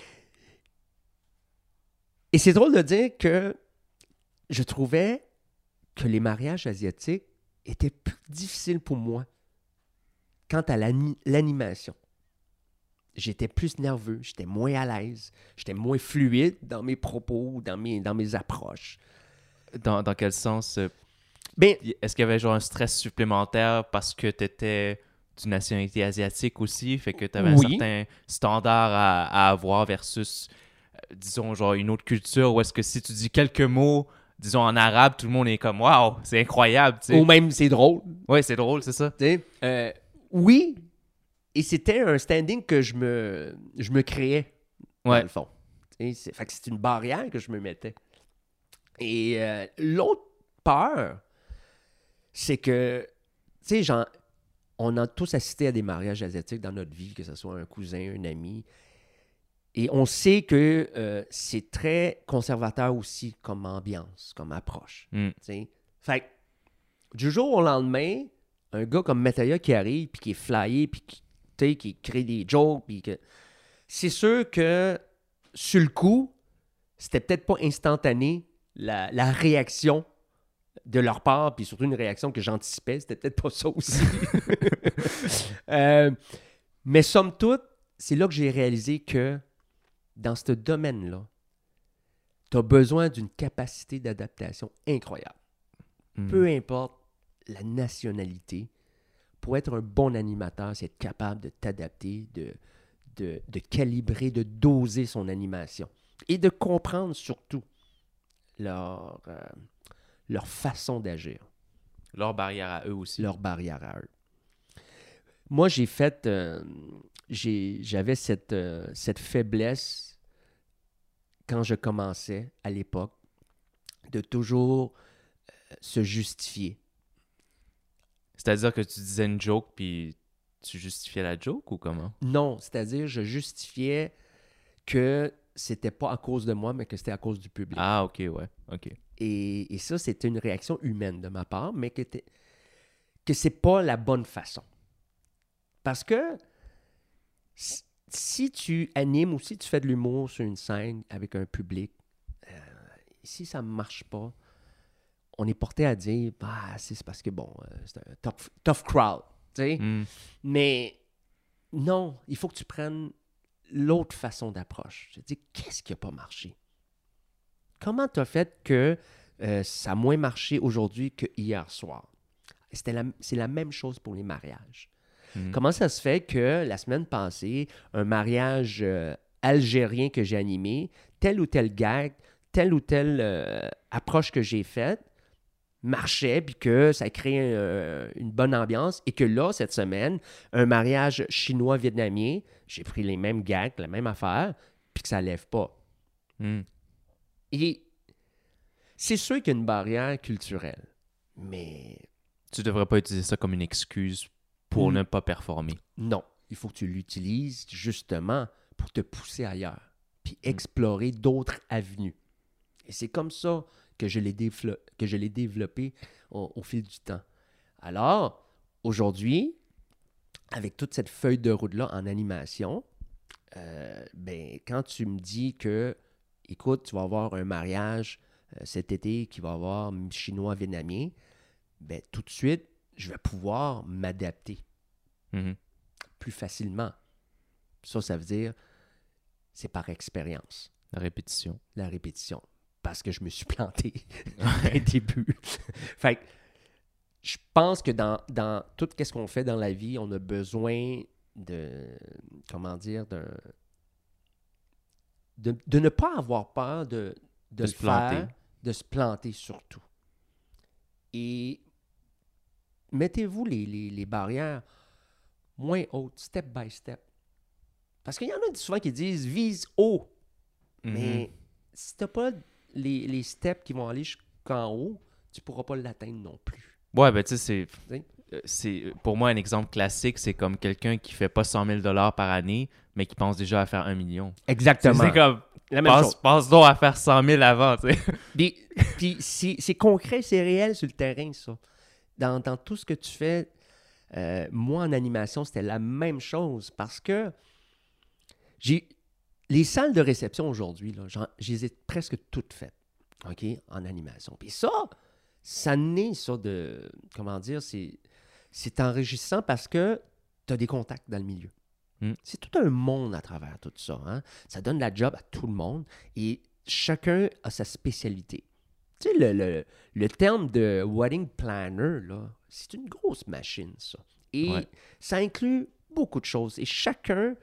et c'est drôle de dire que je trouvais que les mariages asiatiques étaient plus difficiles pour moi quant à l'ani- l'animation. J'étais plus nerveux, j'étais moins à l'aise, j'étais moins fluide dans mes propos, dans mes, dans mes approches. Dans, dans quel sens euh, Ben, Est-ce qu'il y avait genre un stress supplémentaire parce que tu étais d'une nationalité asiatique aussi, fait que tu avais Oui. un certain standard à, à avoir versus, euh, disons, genre une autre culture? Où est-ce que si tu dis quelques mots, disons en arabe, tout le monde est comme Waouh, c'est incroyable, tu sais. ou même c'est drôle, Ouais, c'est drôle, c'est ça. sais? Euh, oui, et c'était un standing que je me, je me créais, dans le fond. C'est- Fait que c'est une barrière que je me mettais. Et euh, l'autre peur, c'est que, tu sais, genre, on a tous assisté à des mariages asiatiques dans notre vie, que ce soit un cousin, un ami. Et on sait que euh, c'est très conservateur aussi comme ambiance, comme approche. Mm. tu sais. Fait que, du jour au lendemain, un gars comme Mataya qui arrive, puis qui est flyé, puis qui, qui crée des jokes, puis que... C'est sûr que, sur le coup, c'était peut-être pas instantané la, la réaction de leur part, puis surtout une réaction que j'anticipais, c'était peut-être pas ça aussi. Euh, mais somme toute, c'est là que j'ai réalisé que dans ce domaine-là, tu as besoin d'une capacité d'adaptation incroyable. Mm. Peu importe la nationalité, pour être un bon animateur, c'est être capable de t'adapter, de, de, de calibrer, de doser son animation et de comprendre surtout leur, euh, leur façon d'agir Leur barrière à eux aussi. leur barrière à eux. Moi, j'ai fait. euh, J'avais cette, euh, cette faiblesse quand je commençais à l'époque de toujours euh, se justifier. C'est-à-dire que tu disais une joke puis tu justifiais la joke ou comment? Non, c'est-à-dire, je justifiais que c'était pas à cause de moi, mais que c'était à cause du public. Ah, ok, ouais, ok. Et, et ça, c'était une réaction humaine de ma part, mais que, que c'est pas la bonne façon. Parce que si- tu animes ou si tu fais de l'humour sur une scène avec un public, euh, si ça ne marche pas, on est porté à dire bah, c'est c'est parce que bon, euh, c'est un tough, tough crowd. tu sais. Hmm. Mais non, il faut que tu prennes l'autre façon d'approche. Je dis, qu'est-ce qui n'a pas marché? Comment tu as fait que euh, ça a moins marché aujourd'hui que hier soir? C'était la- C'est la même chose pour les mariages. Mhm. Comment ça se fait que la semaine passée, un mariage euh, algérien que j'ai animé, tel ou tel gag, telle ou telle euh, approche que j'ai faite, marchait, puis que ça crée euh, une bonne ambiance, et que là, cette semaine, un mariage chinois-vietnamien, j'ai pris les mêmes gags, la même affaire, puis que ça lève pas. Hmm. Et c'est sûr qu'il y a une barrière culturelle, mais Tu devrais pas utiliser ça comme une excuse pour Mm. ne pas performer. non, il faut que tu l'utilises justement pour te pousser ailleurs, puis explorer d'autres avenues. Et c'est comme ça que je l'ai dévelop- que je l'ai développé au, au fil du temps. Alors, aujourd'hui, avec toute cette feuille de route-là en animation, euh, ben, quand tu me dis que, écoute, tu vas avoir un mariage euh, cet été qui va avoir chinois-vietnamien, ben, tout de suite, je vais pouvoir m'adapter Mhm. plus facilement. Ça, ça veut dire, c'est par expérience, La répétition. la répétition. Parce que je me suis planté au début. fait que je pense que dans, dans tout ce qu'on fait dans la vie, on a besoin de, comment dire, de, de ne pas avoir peur de, de, se planter. faire, de se planter surtout. Et mettez-vous les, les- les barrières moins hautes, step by step. Parce qu'il y en a souvent qui disent vise haut. Mais si tu n'as pas les, les steps qui vont aller jusqu'en haut, tu ne pourras pas l'atteindre non plus. Ouais, ben tu sais, c'est. Euh, C'est, pour moi, un exemple classique, c'est comme quelqu'un qui fait pas 100 000 par année, mais qui pense déjà à faire 1 million. Exactement. C'est comme, la même pense, chose. pense donc à faire 100 000 avant, tu sais. Puis, puis c'est concret, c'est réel sur le terrain, ça. Dans, dans tout ce que tu fais, euh, moi, en animation, c'était la même chose parce que j'ai les salles de réception aujourd'hui, je les ai presque toutes faites, OK, en animation. Puis ça, ça naît ça de, comment dire, c'est, c'est enrichissant parce que tu as des contacts dans le milieu. Mm. C'est tout un monde à travers tout ça. hein. Ça donne la job à tout le monde et chacun a sa spécialité. Tu sais, le, le- le terme de wedding planner, là, c'est une grosse machine, ça. Et Ouais. ça inclut beaucoup de choses. Et chacun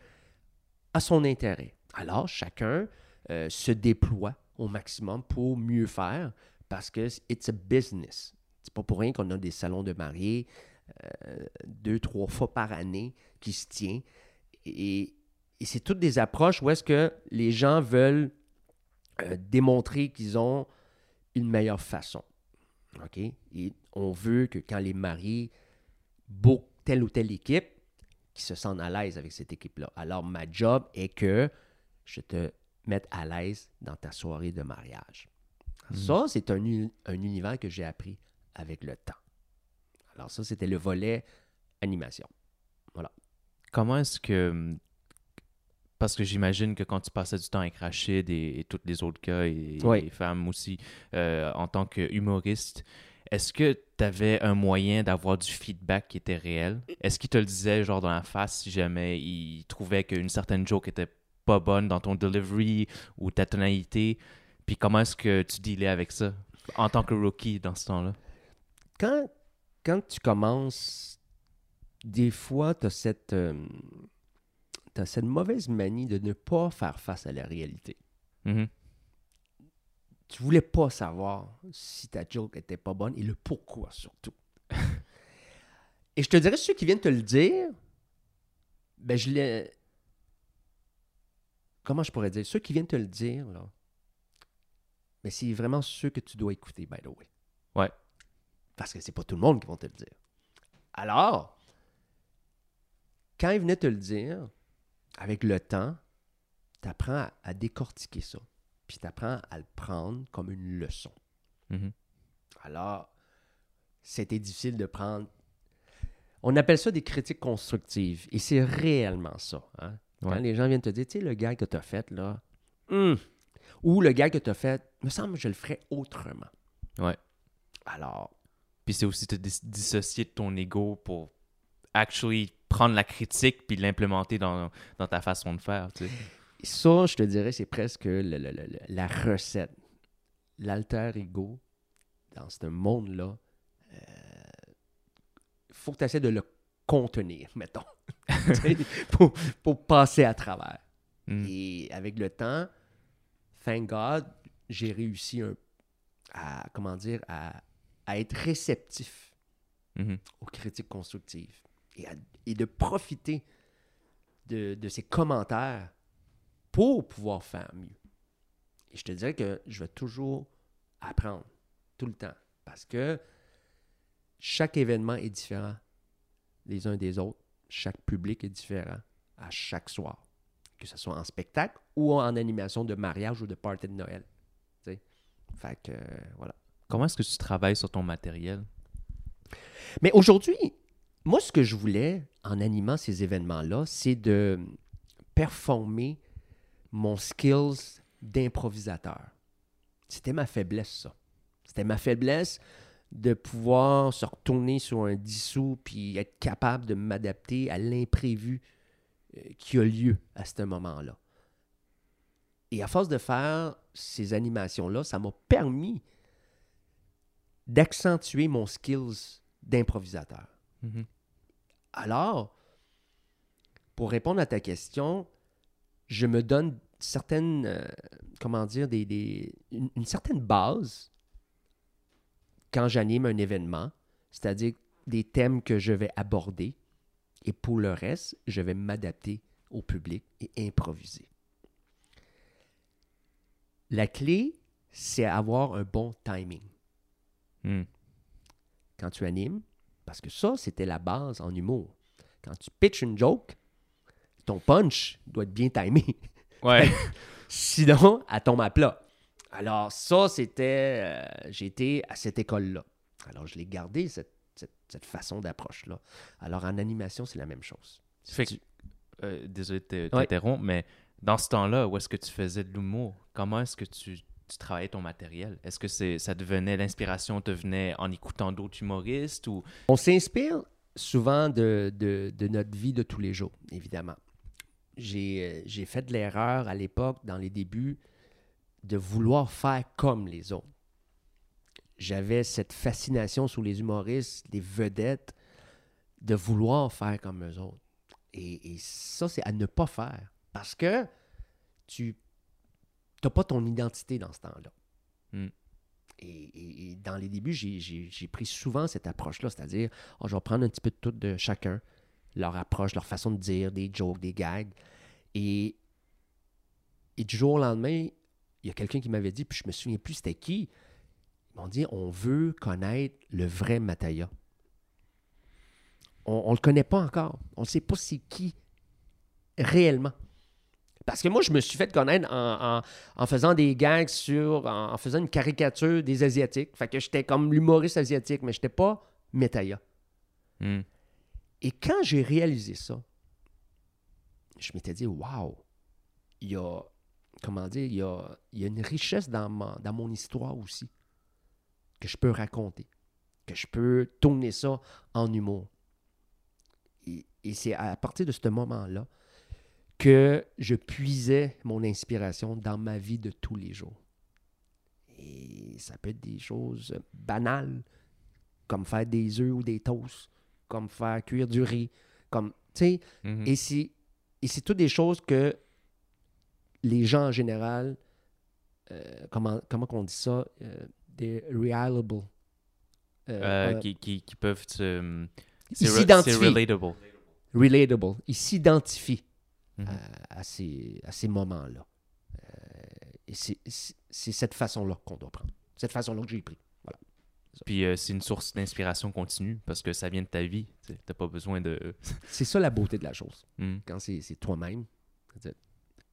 a son intérêt. Alors, chacun euh, se déploie au maximum pour mieux faire parce que it's a business. C'est pas pour rien qu'on a des salons de mariés euh, deux, trois fois par année qui se tient. Et, et c'est toutes des approches où est-ce que les gens veulent euh, démontrer qu'ils ont une meilleure façon. OK? Et on veut que quand les mariés bookent telle ou telle équipe, qu'ils se sentent à l'aise avec cette équipe-là. Alors, ma job est que je te mette à l'aise dans ta soirée de mariage. Ça, c'est un, uni- un univers que j'ai appris avec le temps. Alors, ça, c'était le volet animation. Comment est-ce que. Parce que j'imagine que quand tu passais du temps avec Rachid et, et tous les autres gars et, Oui. et femmes aussi, euh, en tant que humoriste, est-ce que tu avais un moyen d'avoir du feedback qui était réel? Est-ce qu'il te le disait genre dans la face si jamais il trouvait qu'une certaine joke était pas bonne dans ton delivery ou ta tonalité? Puis comment est-ce que tu dealais avec ça en tant que rookie dans ce temps-là? Quand, quand tu commences, des fois, tu as cette, euh, t'as cette mauvaise manie de ne pas faire face à la réalité. Mhm. tu voulais pas savoir si ta joke était pas bonne et le pourquoi surtout. et je te dirais, ceux qui viennent te le dire, ben je l'ai. Comment je pourrais dire? Ceux qui viennent te le dire, là, ben c'est vraiment ceux que tu dois écouter, by the way. Ouais. Parce que c'est pas tout le monde qui va te le dire. Alors, quand ils venaient te le dire, avec le temps, tu apprends à, à décortiquer ça. Puis tu apprends à le prendre comme une leçon. Mhm. Alors, c'était difficile de prendre. On appelle ça des critiques constructives. Et c'est réellement ça. hein. Quand Ouais. les gens viennent te dire, tu sais, le gars que tu as fait, là, hum, ou le gars que tu as fait, me semble que je le ferais autrement. Ouais. Alors, Puis c'est aussi te dis- dissocier de ton ego pour actually prendre la critique puis l'implémenter dans, dans ta façon de faire, tu sais. ça, je te dirais, c'est presque le- le- le- la recette. L'alter ego, dans ce monde-là, il faut que tu essaies de le contenir, mettons, pour, pour passer à travers. Mm. Et avec le temps, thank God, j'ai réussi un- à, comment dire, à, à être réceptif Mhm. aux critiques constructives et, à- et de profiter de, de ces commentaires pour pouvoir faire mieux. Et je te dirais que je vais toujours apprendre, tout le temps, parce que chaque événement est différent les uns des autres, chaque public est différent à chaque soir, que ce soit en spectacle ou en animation de mariage ou de party de Noël. tu sais. Fait que, euh, voilà. Comment est-ce que tu travailles sur ton matériel? Mais aujourd'hui, moi, ce que je voulais en animant ces événements-là, c'est de performer mon skills d'improvisateur. C'était ma faiblesse, ça. C'était ma faiblesse de pouvoir se retourner sur un dissous puis être capable de m'adapter à l'imprévu euh, qui a lieu à ce moment-là. Et à force de faire ces animations-là, ça m'a permis d'accentuer mon skills d'improvisateur. Mhm. Alors, pour répondre à ta question, je me donne certaines, euh, comment dire, des, des- une, une certaine base quand j'anime un événement, c'est-à-dire des thèmes que je vais aborder. Et pour le reste, je vais m'adapter au public et improviser. La clé, c'est avoir un bon timing Mm. quand tu animes, parce que ça, c'était la base en humour. Quand tu pitches une joke, ton punch doit être bien timé. Ouais. Sinon, elle tombe à plat. Alors, ça, c'était. euh, J'étais à cette école-là. Alors, je l'ai gardé, cette, cette cette façon d'approche-là. Alors, en animation, c'est la même chose. Fait tu- que- Euh, désolé de Ouais. t'interrompre, mais dans ce temps-là, où est-ce que tu faisais de l'humour? Comment est-ce que tu, tu travaillais ton matériel? Est-ce que ça devenait, l'inspiration te venait en écoutant d'autres humoristes ou... On s'inspire souvent de, notre vie de tous les jours, évidemment. J'ai euh, j'ai fait de l'erreur à l'époque, dans les débuts, de vouloir faire comme les autres. J'avais cette fascination sur les humoristes, les vedettes, de vouloir faire comme eux autres. Et, et ça, c'est à ne pas faire. Parce que tu n'as pas ton identité dans ce temps-là. Hmm. Et, et- et dans les débuts, j'ai pris souvent cette approche-là, c'est-à-dire, oh, je vais prendre un petit peu de tout de chacun, leur approche, leur façon de dire, des jokes, des gags. Et, et du jour au lendemain, il y a quelqu'un qui m'avait dit, puis je me souviens plus c'était qui, ils m'ont dit, on veut connaître le vrai Mataya. On ne le connaît pas encore. On ne sait pas c'est qui réellement. Parce que moi, je me suis fait connaître en, en- en faisant des gags sur. En, en faisant une caricature des Asiatiques. Fait que j'étais comme l'humoriste asiatique, mais je n'étais pas Metaya. Hmm. Et quand j'ai réalisé ça, je m'étais dit, waouh, il y a. Comment dire, il y a, il y a une richesse dans, ma- dans mon histoire aussi que je peux raconter, que je peux tourner ça en humour. Et, et c'est à partir de ce moment-là que je puisais mon inspiration dans ma vie de tous les jours. Et ça peut être des choses banales, comme faire des œufs ou des toasts, comme faire cuire du riz, comme, tu sais, Mhm. et c'est, et c'est toutes des choses que les gens en général, euh, comment, comment qu'on dit ça, euh, des reliable. Euh, Euh, euh, qui, qui, qui peuvent se... ils s'identifient. relatable. relatable. Ils s'identifient Mhm. à, à ces, à ces moments-là. Euh, et c'est, cette façon-là qu'on doit prendre. Cette façon-là que j'ai pris. Voilà. Puis euh, c'est une source d'inspiration continue parce que ça vient de ta vie. Tu n'as pas besoin de... C'est ça la beauté de la chose. Hmm. Quand c'est, toi-même.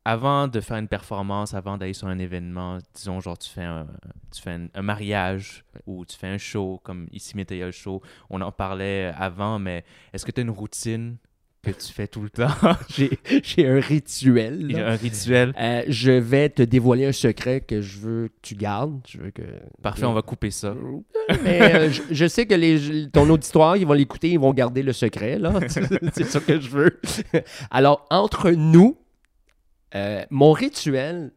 Avant de faire une performance, avant d'aller sur un événement, disons genre tu fais un, tu fais un, un mariage ou tu fais un show comme ici Météo show, on en parlait avant, mais est-ce que tu as une routine que tu fais tout le temps? J'ai, un rituel. Là. un rituel? Euh, je vais te dévoiler un secret que je veux que tu gardes. Je veux que... Parfait, on va couper ça. Mais euh, je, je sais que les, ton auditoire, ils vont l'écouter, ils vont garder le secret, là. c'est ça que je veux. Alors, entre nous, euh, mon rituel,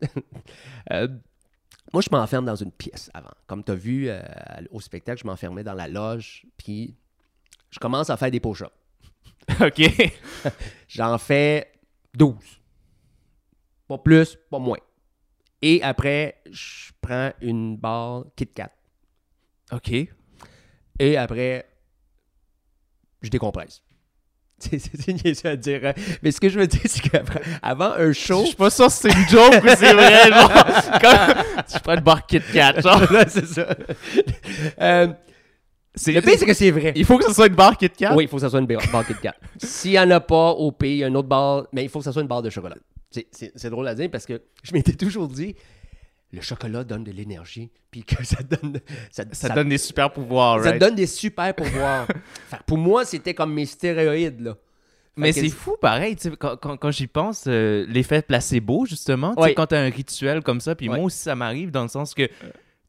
moi, je m'enferme dans une pièce avant. Comme tu as vu au spectacle, je m'enfermais dans la loge, puis je commence à faire des push-ups. OK. J'en fais 12. Pas plus, pas moins. Et après, je prends une barre Kit Kat. OK. Et après, je décompresse. C'est niaiseux à dire. hein. Mais ce que je veux dire, c'est qu'avant un show. Je suis pas sûr si c'est une joke ou c'est vrai, genre. Comme... Tu prends une barre Kit Kat, genre. Là, c'est ça. Euh, le pire, c'est que c'est vrai. Il faut que ce soit une barre Kit Kat? Oui, il faut que ça soit une barre barre Kit Kat. S'il n'y en a pas au pays, il y a une autre barre, mais il faut que ça soit une barre de chocolat. C'est- C'est c'est drôle à dire parce que je m'étais toujours dit, le chocolat donne de l'énergie, puis que ça donne. Ça, Ça, ça- donne des super pouvoirs, ça right? donne des super pouvoirs. Pour moi, c'était comme mes stéroïdes, là. Mais c'est fou, pareil, tu quand, quand, quand j'y pense, euh, l'effet placebo, justement, tu Ouais. quand t'as un rituel comme ça, puis Ouais. moi aussi, ça m'arrive dans le sens que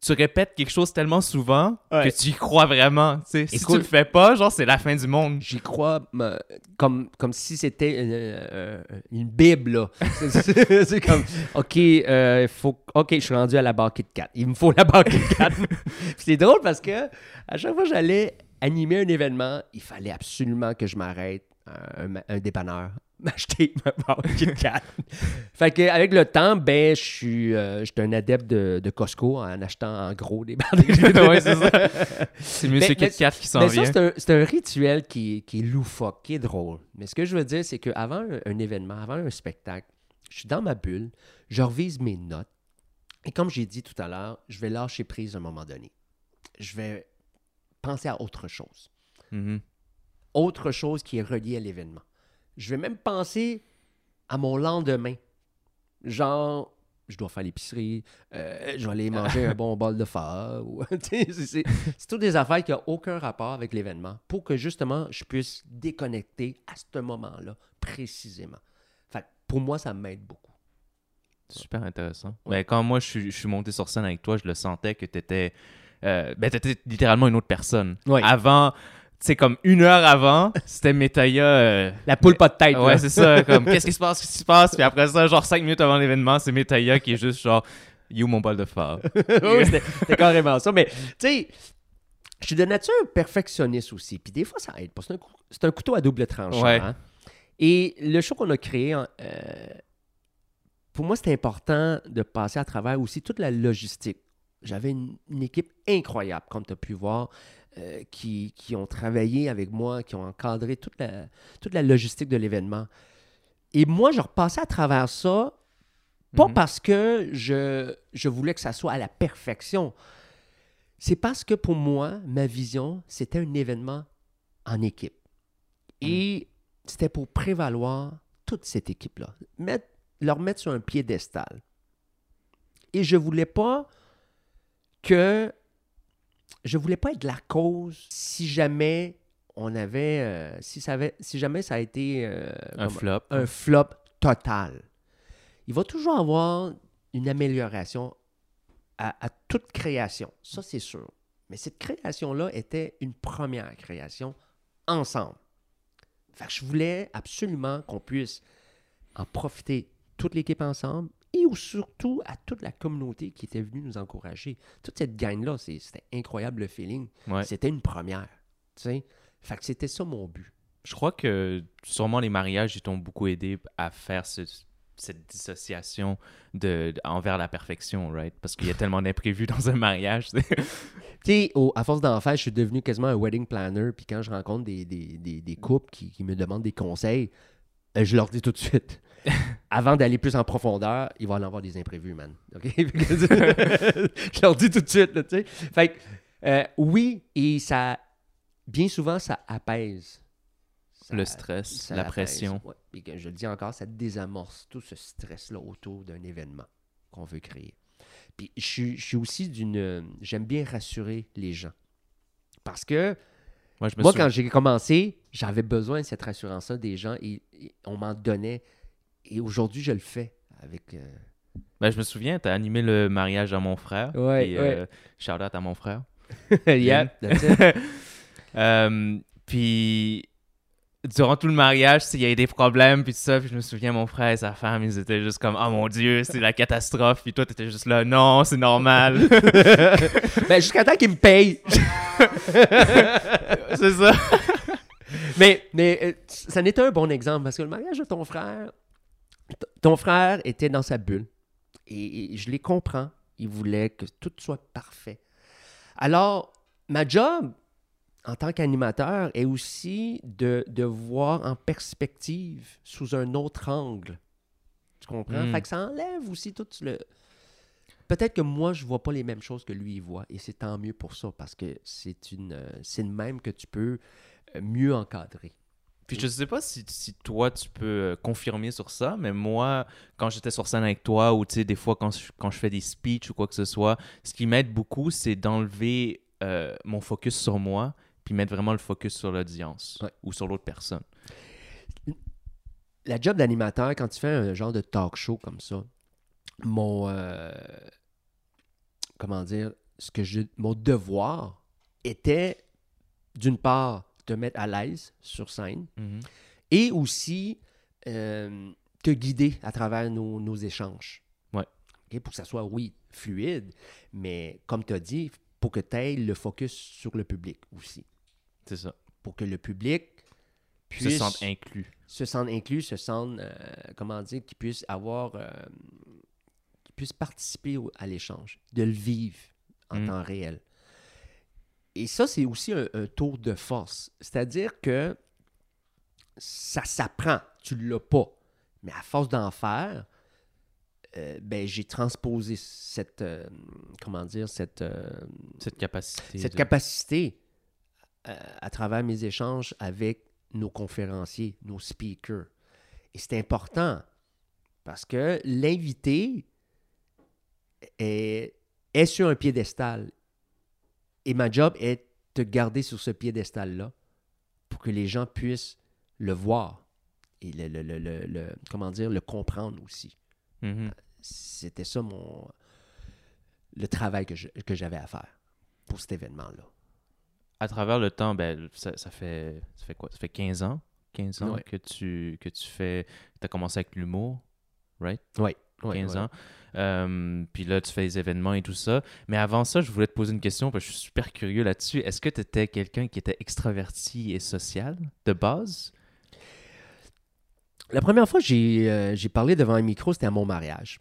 tu répètes quelque chose tellement souvent Ouais. que tu y crois vraiment. Si Écoute- tu le fais pas, genre, c'est la fin du monde. J'y crois me- comme, comme si c'était une, euh, une Bible, là. C'est- comme, OK, euh, faut, OK, je suis rendu à la barre Kit Kat. Il me faut la barre Kit Kat. C'est drôle parce que à chaque fois que j'allais animer un événement, il fallait absolument que je m'arrête un dépanneur m'acheter ma barre Kit Kat. fait que avec le temps, ben, je suis euh, un adepte de, de Costco en achetant en gros des barres de Ouais, c'est ça. C'est Mais- mais- Kit Kat qui s'en mais vient. ça, c'est un, rituel qui, qui est loufoque, qui est drôle. Mais ce que je veux dire, c'est qu'avant un, un événement, avant un spectacle, je suis dans ma bulle, je revise mes notes. Et comme j'ai dit tout à l'heure, je vais lâcher prise à un moment donné. Je vais penser à autre chose. Mhm. Autre chose qui est reliée à l'événement. Je vais même penser à mon lendemain. Genre, je dois faire l'épicerie, euh, je vais aller manger un bon bol de sais, c'est toutes des affaires qui n'ont aucun rapport avec l'événement pour que justement je puisse déconnecter à ce moment-là précisément. Fait pour moi, ça m'aide beaucoup. Super intéressant. Ouais. Ben, quand moi, je suis, je suis monté sur scène avec toi, je le sentais que tu étais... ben, t'étais littéralement une autre personne. Ouais. Avant, tu sais, comme une heure avant, c'était Metaya... euh, La poule pas de tête. Ouais, c'est ça. Comme, qu'est-ce qui se passe, qu'est-ce qui se passe? Puis après ça, genre cinq minutes avant l'événement, c'est Metaya qui est juste genre, you mon bol de phare. oui, c'était carrément ça. Mais, tu sais, je suis de nature perfectionniste aussi. Puis des fois, ça aide. C'est un, cou- c'est un couteau à double tranchant. Ouais. hein. Et le show qu'on a créé, euh, pour moi, c'était important de passer à travers aussi toute la logistique. J'avais une, une équipe incroyable, comme tu as pu voir, euh, qui, qui ont travaillé avec moi, qui ont encadré toute la, toute la logistique de l'événement. Et moi, je repassais à travers ça, pas Mhm. parce que je, je voulais que ça soit à la perfection. C'est parce que pour moi, ma vision, c'était un événement en équipe. Et c'était pour prévaloir toute cette équipe-là, mettre- leur mettre sur un piédestal. Et je voulais pas que je voulais pas être la cause si jamais on avait euh, si ça avait si jamais ça a été euh, Un flop. un flop total. Il va toujours avoir une amélioration à, à toute création. Ça, c'est sûr. Mais cette création-là était une première création ensemble. Fait que je voulais absolument qu'on puisse en profiter toute l'équipe ensemble et ou surtout à toute la communauté qui était venue nous encourager. Toute cette gang-là, c'était incroyable le feeling. Ouais. C'était une première. Fait que c'était ça mon but. Je crois que sûrement les mariages, ils t'ont beaucoup aidé à faire ce- cette dissociation de, de- envers la perfection, right? Parce qu'il y a tellement d'imprévus dans un mariage. tu sais. À force d'en faire, je suis devenu quasiment un wedding planner. Puis quand je rencontre des, des, des, des couples qui, qui me demandent des conseils, euh, je leur dis tout de suite. Avant d'aller plus en profondeur, il va en avoir des imprévus, man. Je leur dis tout de suite, tu sais. Fait que, euh, oui, et ça, bien souvent, ça apaise. Ça- Le stress, ça la apaise, pression. ouais. Que je le dis encore, ça désamorce tout ce stress-là autour d'un événement qu'on veut créer. Puis je suis, je suis aussi d'une. J'aime bien rassurer les gens. Parce que Moi, je me moi, souviens- quand j'ai commencé, j'avais besoin de cette rassurance-là des gens et, et on m'en donnait. Et aujourd'hui, je le fais avec. euh, Ben, je me souviens, tu as animé le mariage à mon frère. Ouais, et, ouais. euh, shout out à mon frère. yeah. Euh, puis durant tout le mariage, il y a eu des problèmes, puis tout ça. Puis je me souviens, mon frère et sa femme, ils étaient juste comme, oh mon Dieu, c'est la catastrophe. Puis toi, t'étais juste là, non, c'est normal. ben, jusqu'à temps qu'ils me payent. c'est ça. Mais, mais ça n'était un bon exemple parce que le mariage de ton frère, ton frère était dans sa bulle. Et, et je les comprends. Il voulait que tout soit parfait. Alors, ma job en tant qu'animateur est aussi de, de voir en perspective sous un autre angle. Tu comprends? Mm. Fait que ça enlève aussi tout le. Peut-être que moi, je vois pas les mêmes choses que lui, il voit. Et c'est tant mieux pour ça parce que c'est une, euh, c'est même que tu peux euh, mieux encadrer. Puis je sais pas si, si toi, tu peux euh, confirmer sur ça, mais moi, quand j'étais sur scène avec toi, ou tu sais, des fois, quand je, quand je fais des speeches ou quoi que ce soit, ce qui m'aide beaucoup, c'est d'enlever euh, mon focus sur moi, puis mettre vraiment le focus sur l'audience Ouais. ou sur l'autre personne. la job d'animateur, quand tu fais un genre de talk show comme ça, mon. euh, comment dire ce que je, Mon devoir était, d'une part, te mettre à l'aise sur scène et aussi euh, te guider à travers nos, nos échanges. Ouais. OK, pour que ça soit, oui, fluide, mais comme tu as dit, pour que tu aies le focus sur le public aussi. C'est ça. Pour que le public Se puisse sentent inclus. se sentent inclus, se sentent, euh, comment dire, qu'ils puissent avoir, euh, qu'ils puissent participer au- à l'échange, de le vivre en Mm. temps réel. Et ça, c'est aussi un, un tour de force. C'est-à-dire que ça s'apprend, tu ne l'as pas. Mais à force d'en faire, euh, ben, j'ai transposé cette, euh, comment dire, cette, euh, Cette capacité. cette de- capacité à travers mes échanges avec nos conférenciers, nos speakers. Et c'est important parce que l'invité, est, est sur un piédestal. Et ma job est de garder sur ce piédestal-là pour que les gens puissent le voir et le, le- le- le- le- comment dire, le comprendre aussi. Mhm. C'était ça mon le travail que je- que j'avais à faire pour cet événement-là. À travers le temps, ben, ça, ça fait, ça fait quoi? Ça fait 15 ans? 15 ans Ouais. que, tu, que tu fais... Tu as commencé avec l'humour, right? Oui. Ouais, 15 ouais. ans. Euh, puis là, tu fais des événements et tout ça. Mais avant ça, je voulais te poser une question parce que je suis super curieux là-dessus. Est-ce que tu étais quelqu'un qui était extraverti et social de base? La première fois que j'ai euh, parlé devant un micro, c'était à mon mariage.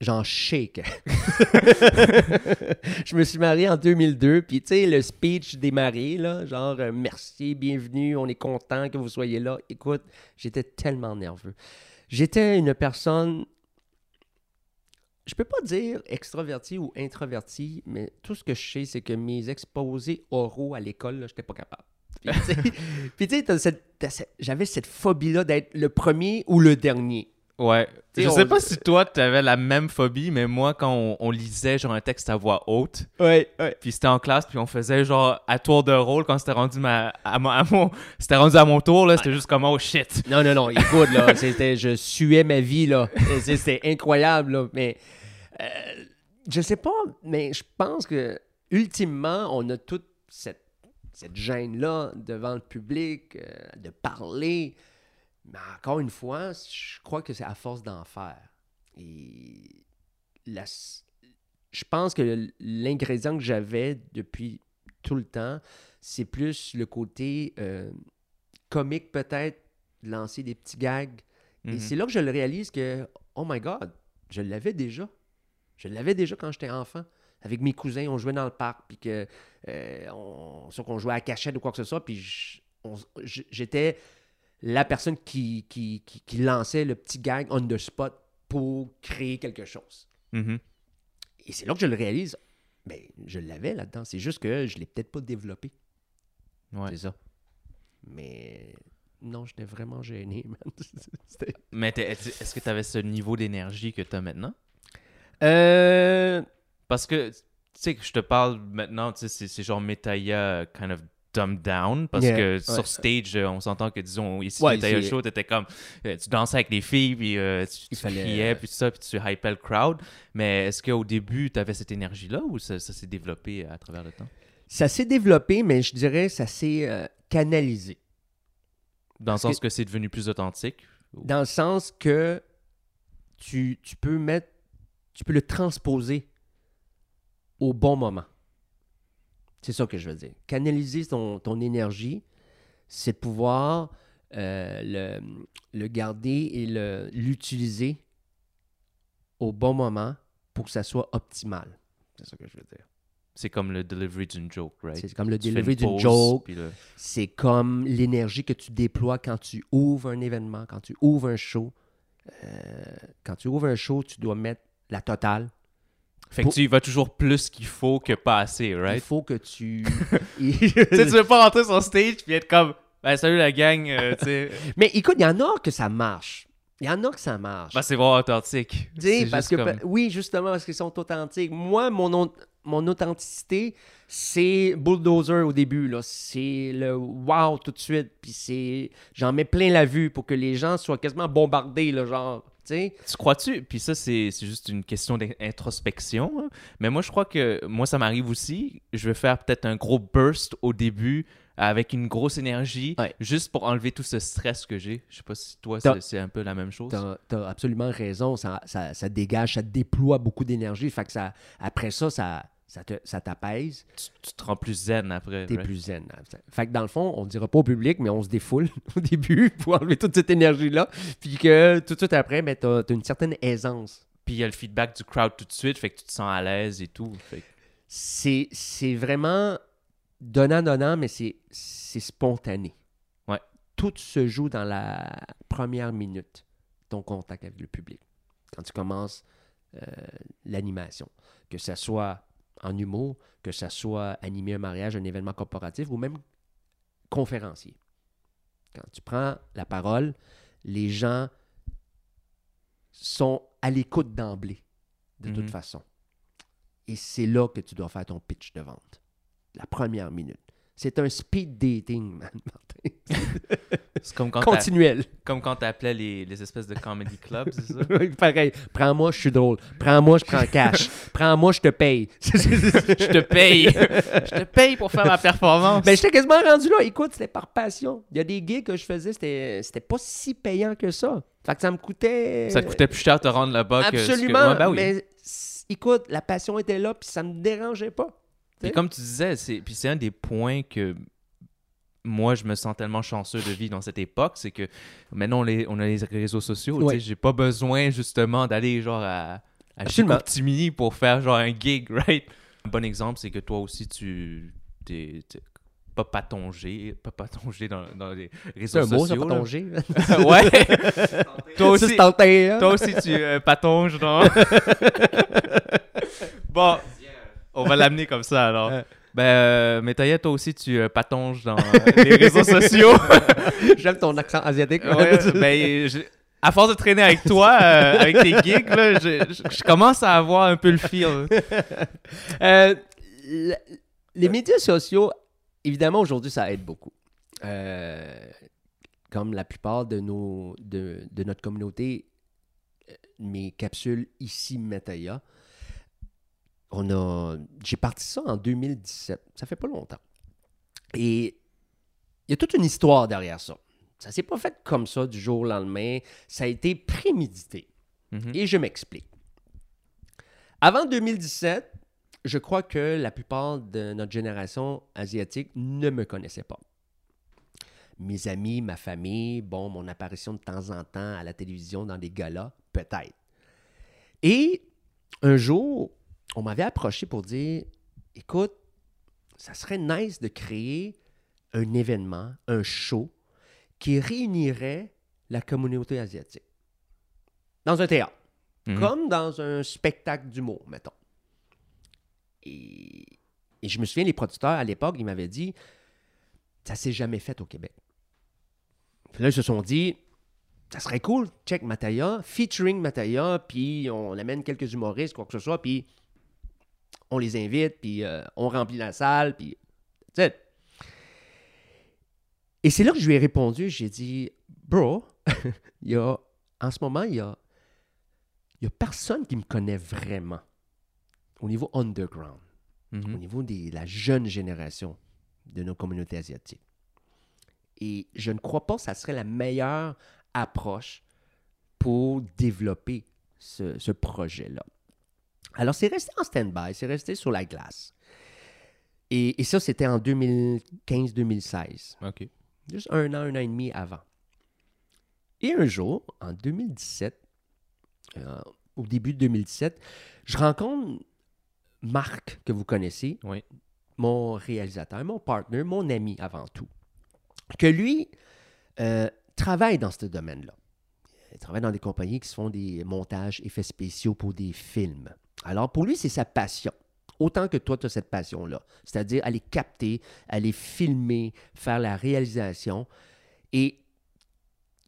J'en shake. je me suis marié en 2002, puis tu sais, le speech des mariés, là, genre euh, merci, bienvenue, on est content que vous soyez là. Écoute, j'étais tellement nerveux. J'étais une personne, je peux pas dire extraverti ou introverti, mais tout ce que je sais, c'est que mes exposés oraux à l'école, là, j'étais pas capable. Puis tu sais- j'avais cette phobie-là d'être le premier ou le dernier. Ouais. T'sais, je on- sais pas si toi, tu avais la même phobie, mais moi, quand on, on lisait genre un texte à voix haute, Ouais, ouais. puis c'était en classe, puis on faisait genre à tour de rôle quand c'était rendu ma, à, mon- à mon, c'était rendu à mon tour, là, c'était juste comme oh shit. Non, non, non, écoute, là, c'était, je suais ma vie, là. C'était incroyable, là. Mais, euh, je sais pas, mais je pense que, ultimement, on a toute cette, cette gêne-là devant le public, euh, de parler. Mais encore une fois, je crois que c'est à force d'en faire. Et la, je pense que l'ingrédient que j'avais depuis tout le temps, c'est plus le côté euh, comique peut-être, lancer des petits gags. Et Mhm. c'est là que je le réalise que, oh my God, je l'avais déjà. Je l'avais déjà quand j'étais enfant. Avec mes cousins, on jouait dans le parc, puis que, euh, on, soit qu'on jouait à cachette ou quoi que ce soit, puis j'étais la personne qui, qui, qui, qui lançait le petit gag on the spot pour créer quelque chose. Mhm. Et c'est là que je le réalise. Mais je l'avais là-dedans. C'est juste que je ne l'ai peut-être pas développé. Ouais. C'est ça. Mais non, j'étais vraiment gêné, man. Mais est-ce que tu avais ce niveau d'énergie que tu as maintenant? Euh, Parce que, tu sais, que je te parle maintenant, tu sais, c'est- c'est genre Metaya kind of dumbed down. Parce Yeah, que ouais. sur stage, euh, on s'entend que, disons, ici, Ouais, c'est- Show, t'étais comme, euh, tu dansais avec les filles, puis euh, tu, tu fallait- criais, puis tout ça, puis tu hypais le crowd. Mais est-ce qu'au début, tu avais cette énergie-là ou ça, ça s'est développé à travers le temps? ça s'est développé, mais je dirais ça s'est euh, canalisé. Dans le sens que, c'est devenu plus authentique? ou- Dans le sens que tu, tu peux mettre, tu peux le transposer au bon moment. C'est ça que je veux dire. Canaliser ton, ton énergie, c'est pouvoir euh, le, le garder et l'utiliser au bon moment pour que ça soit optimal. C'est ça que je veux dire. C'est comme le delivery d'une joke, right? C'est comme le Tu delivery une d'une joke, c'est comme l'énergie que tu déploies quand tu ouvres un événement, quand tu ouvres un show. Euh, quand tu ouvres un show, tu dois mettre la totale. Fait que Pour- tu y vas toujours plus qu'il faut que pas assez, Il right? faut que tu... tu sais, tu veux pas rentrer sur stage puis être comme, ben salut la gang, euh, tu sais. Mais écoute, il y en a que ça marche. Il y en a que ça marche. Ben, c'est vraiment authentique. Tu parce que, comme- oui, justement, parce qu'ils sont authentiques. Moi, mon, mon authenticité, c'est bulldozer au début. là. C'est le wow tout de suite. Puis c'est. J'en mets plein la vue pour que les gens soient quasiment bombardés, là, genre. Tu? Tu crois-tu? Puis ça, c'est juste une question d'introspection. hein. Mais moi, je crois que moi, ça m'arrive aussi. Je vais faire peut-être un gros burst au début avec une grosse énergie, Ouais. juste pour enlever tout ce stress que j'ai. Je sais pas si toi, c'est un peu la même chose. T'as as absolument raison. Ça, ça, ça dégage, ça déploie beaucoup d'énergie. Fait que ça, après ça, ça, ça te- ça t'apaise. Tu, tu te rends plus zen après. T'es right? plus zen. Fait que dans le fond, on ne dira pas au public, mais on se défoule au début pour enlever toute cette énergie-là. Puis que tout de suite après, ben, tu as, une certaine aisance. Puis il y a le feedback du crowd tout de suite, fait que tu te sens à l'aise et tout. Fait que- C'est c'est vraiment donnant-donnant, mais c'est c'est spontané. Ouais. Tout se joue dans la première minute, ton contact avec le public. Quand tu commences euh, l'animation. Que ce soit en humour, que ce soit animer un mariage, un événement corporatif ou même conférencier. Quand tu prends la parole, les gens sont à l'écoute d'emblée, de toute Mhm. façon. Et c'est là que tu dois faire ton pitch de vente. La première minute. C'est un speed dating, man, Martin. C'est comme quand Continuel. comme quand t'appelais les, les espèces de comedy clubs, c'est ça? Pareil. Prends-moi, je suis drôle. Prends-moi, je prends cash. Prends-moi, je te paye. Je te paye! Je te paye pour faire ma performance! Ben, j'étais quasiment rendu là. Écoute, c'était par passion. Il y a des gigs que je faisais, c'était, c'était pas si payant que ça. Fait que ça me coûtait. ça te coûtait plus cher de te rendre là-bas que... ce que- Absolument. Ouais, ben oui. Mais écoute, la passion était là, puis ça me dérangeait pas. Puis comme tu disais, c'est puis c'est un des points que moi je me sens tellement chanceux de vivre dans cette époque, c'est que maintenant on, les- on a les réseaux sociaux, Ouais. j'ai pas besoin justement d'aller genre à, à. Chicoutimi pour faire genre un gig, right? Un bon exemple, c'est que toi aussi tu t'es pas patongé, pas patongé dans, dans les C'est réseaux un mot, ça, sociaux. pas là. tongé. ouais. toi aussi, c'est tenté, hein? toi aussi tu euh, patonges dans. bon, on va l'amener comme ça alors. Ben, euh, Métaïa, toi aussi, tu euh, patonges dans euh, les réseaux sociaux. J'aime ton accent asiatique. Ouais, ben, je- à force de traîner avec toi, euh, avec tes gigs, là, je, je- je commence à avoir un peu le feel. Euh, les médias sociaux, évidemment, aujourd'hui, ça aide beaucoup. Euh, comme la plupart de, nos, de, de notre communauté, mes capsules ici, Metaya, on a, j'ai parti ça en 2017. Ça fait pas longtemps. Et il y a toute une histoire derrière ça. Ça s'est pas fait comme ça du jour au lendemain. Ça a été prémédité. Mhm. Et je m'explique. Avant 2017, je crois que la plupart de notre génération asiatique ne me connaissait pas. Mes amis, ma famille, bon, mon apparition de temps en temps à la télévision dans des galas, peut-être. Et un jour, on m'avait approché pour dire écoute, ça serait nice de créer un événement, un show qui réunirait la communauté asiatique dans un théâtre Mhm. comme dans un spectacle d'humour, mettons. Et, et je me souviens, les producteurs à l'époque, ils m'avaient dit ça s'est jamais fait au Québec. Puis là, ils se sont dit ça serait cool, check Mataya, featuring Mataya, puis on amène quelques humoristes, quoi que ce soit, puis on les invite, puis euh, on remplit la salle, puis. Et c'est là que je lui ai répondu, j'ai dit Bro, il y a, en ce moment, il y a il n'y a personne qui me connaît vraiment au niveau underground, au Mhm. niveau de la jeune génération de nos communautés asiatiques. Et je ne crois pas que ça serait la meilleure approche pour développer ce, ce projet-là. Alors, c'est resté en stand-by, c'est resté sur la glace. Et, et ça, c'était en 2015-2016 OK. juste un an, un an et demi avant. Et un jour, en 2017, euh, au début de 2017, je rencontre Marc, que vous connaissez, Oui. mon réalisateur, mon partner, mon ami avant tout, que lui euh, travaille dans ce domaine-là. Il travaille dans des compagnies qui se font des montages, effets spéciaux pour des films. Alors, pour lui, c'est sa passion. Autant que toi, tu as cette passion-là. C'est-à-dire aller capter, aller filmer, faire la réalisation. Et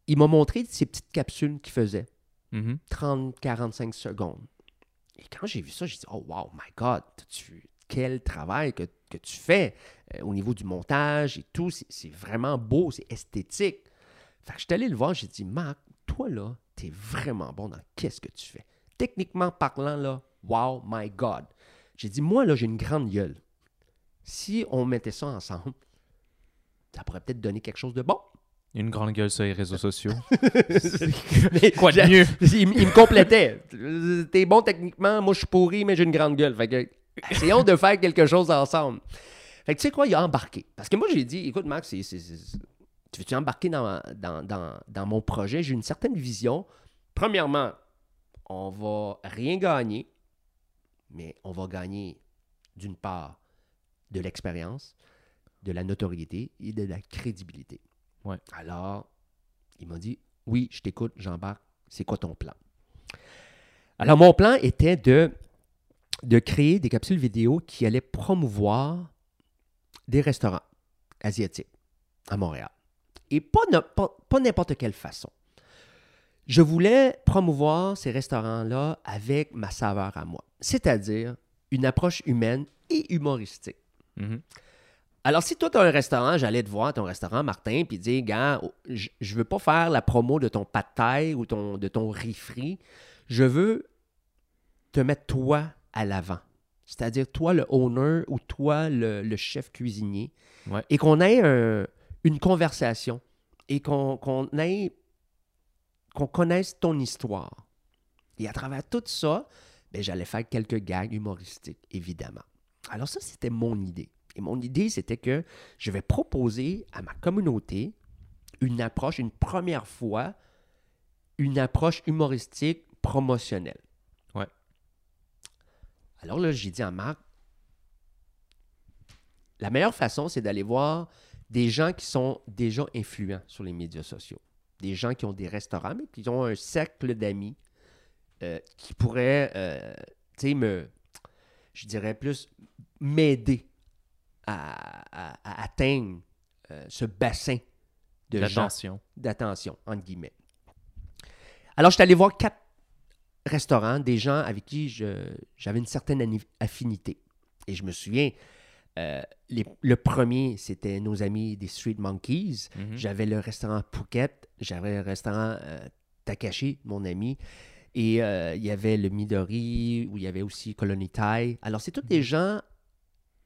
il m'a montré ces petites capsules qu'il faisait, Mhm. 30-45 secondes. Et quand j'ai vu ça, j'ai dit, oh wow, my God, tu- quel travail que, que tu fais euh, au niveau du montage et tout. C'est c'est vraiment beau, c'est esthétique. Fait que je suis allé le voir, j'ai dit, Marc, toi là, t'es vraiment bon dans qu'est-ce que tu fais. Techniquement parlant, là, wow, my God. J'ai dit, moi là, j'ai une grande gueule. Si on mettait ça ensemble, ça pourrait peut-être donner quelque chose de bon. Une grande gueule sur les réseaux sociaux. Mais Quoi de mieux? il, me complétait. T'es bon techniquement, moi je suis pourri, mais j'ai une grande gueule. Fait que, essayons de faire quelque chose ensemble. Fait que tu sais quoi, il a embarqué. Parce que moi j'ai dit, écoute Max, c'est- c'est- c'est- tu veux-tu embarquer dans, dans, dans, dans mon projet? J'ai une certaine vision. Premièrement, on va rien gagner, mais on va gagner d'une part de l'expérience, de la notoriété et de la crédibilité. Ouais. Alors, il m'a dit Oui, je t'écoute, j'embarque. C'est quoi ton plan? Alors, mon plan était de, de créer des capsules vidéo qui allaient promouvoir des restaurants asiatiques à Montréal. Et pas, ne- pas, pas n'importe quelle façon. Je voulais promouvoir ces restaurants-là avec ma saveur à moi, c'est-à-dire une approche humaine et humoristique. Mhm. Alors, si toi, tu as un restaurant, j'allais te voir ton restaurant, Martin, puis dire, gars, oh, je je veux pas faire la promo de ton pad thai ou ton, de ton riz frit. Je veux te mettre toi à l'avant. C'est-à-dire toi, le owner ou toi, le, le chef cuisinier. Ouais. Et qu'on ait un- une conversation et qu'on qu'on ait qu'on connaisse ton histoire. Et à travers tout ça, ben, j'allais faire quelques gags humoristiques, évidemment. Alors ça, c'était mon idée. Et mon idée, c'était que je vais proposer à ma communauté une approche, une première fois, une approche humoristique promotionnelle. Ouais. Alors là, j'ai dit à Marc, la meilleure façon, c'est d'aller voir des gens qui sont déjà influents sur les médias sociaux. Des gens qui ont des restaurants, mais qui ont un cercle d'amis euh, qui pourraient, euh, tu sais, me, je dirais plus, m'aider à, à- à atteindre euh, ce bassin de gens L'attention. d'attention, entre guillemets. Alors, je suis allé voir quatre restaurants, des gens avec qui je- j'avais une certaine affinité. Et je me souviens, euh, les- le premier, c'était nos amis des Street Monkeys. Mhm. J'avais le restaurant Phuket, j'avais le restaurant euh, Takashi, mon ami. Et euh, il y avait le Midori, où il y avait aussi Colony Thai. Alors, c'est tous des gens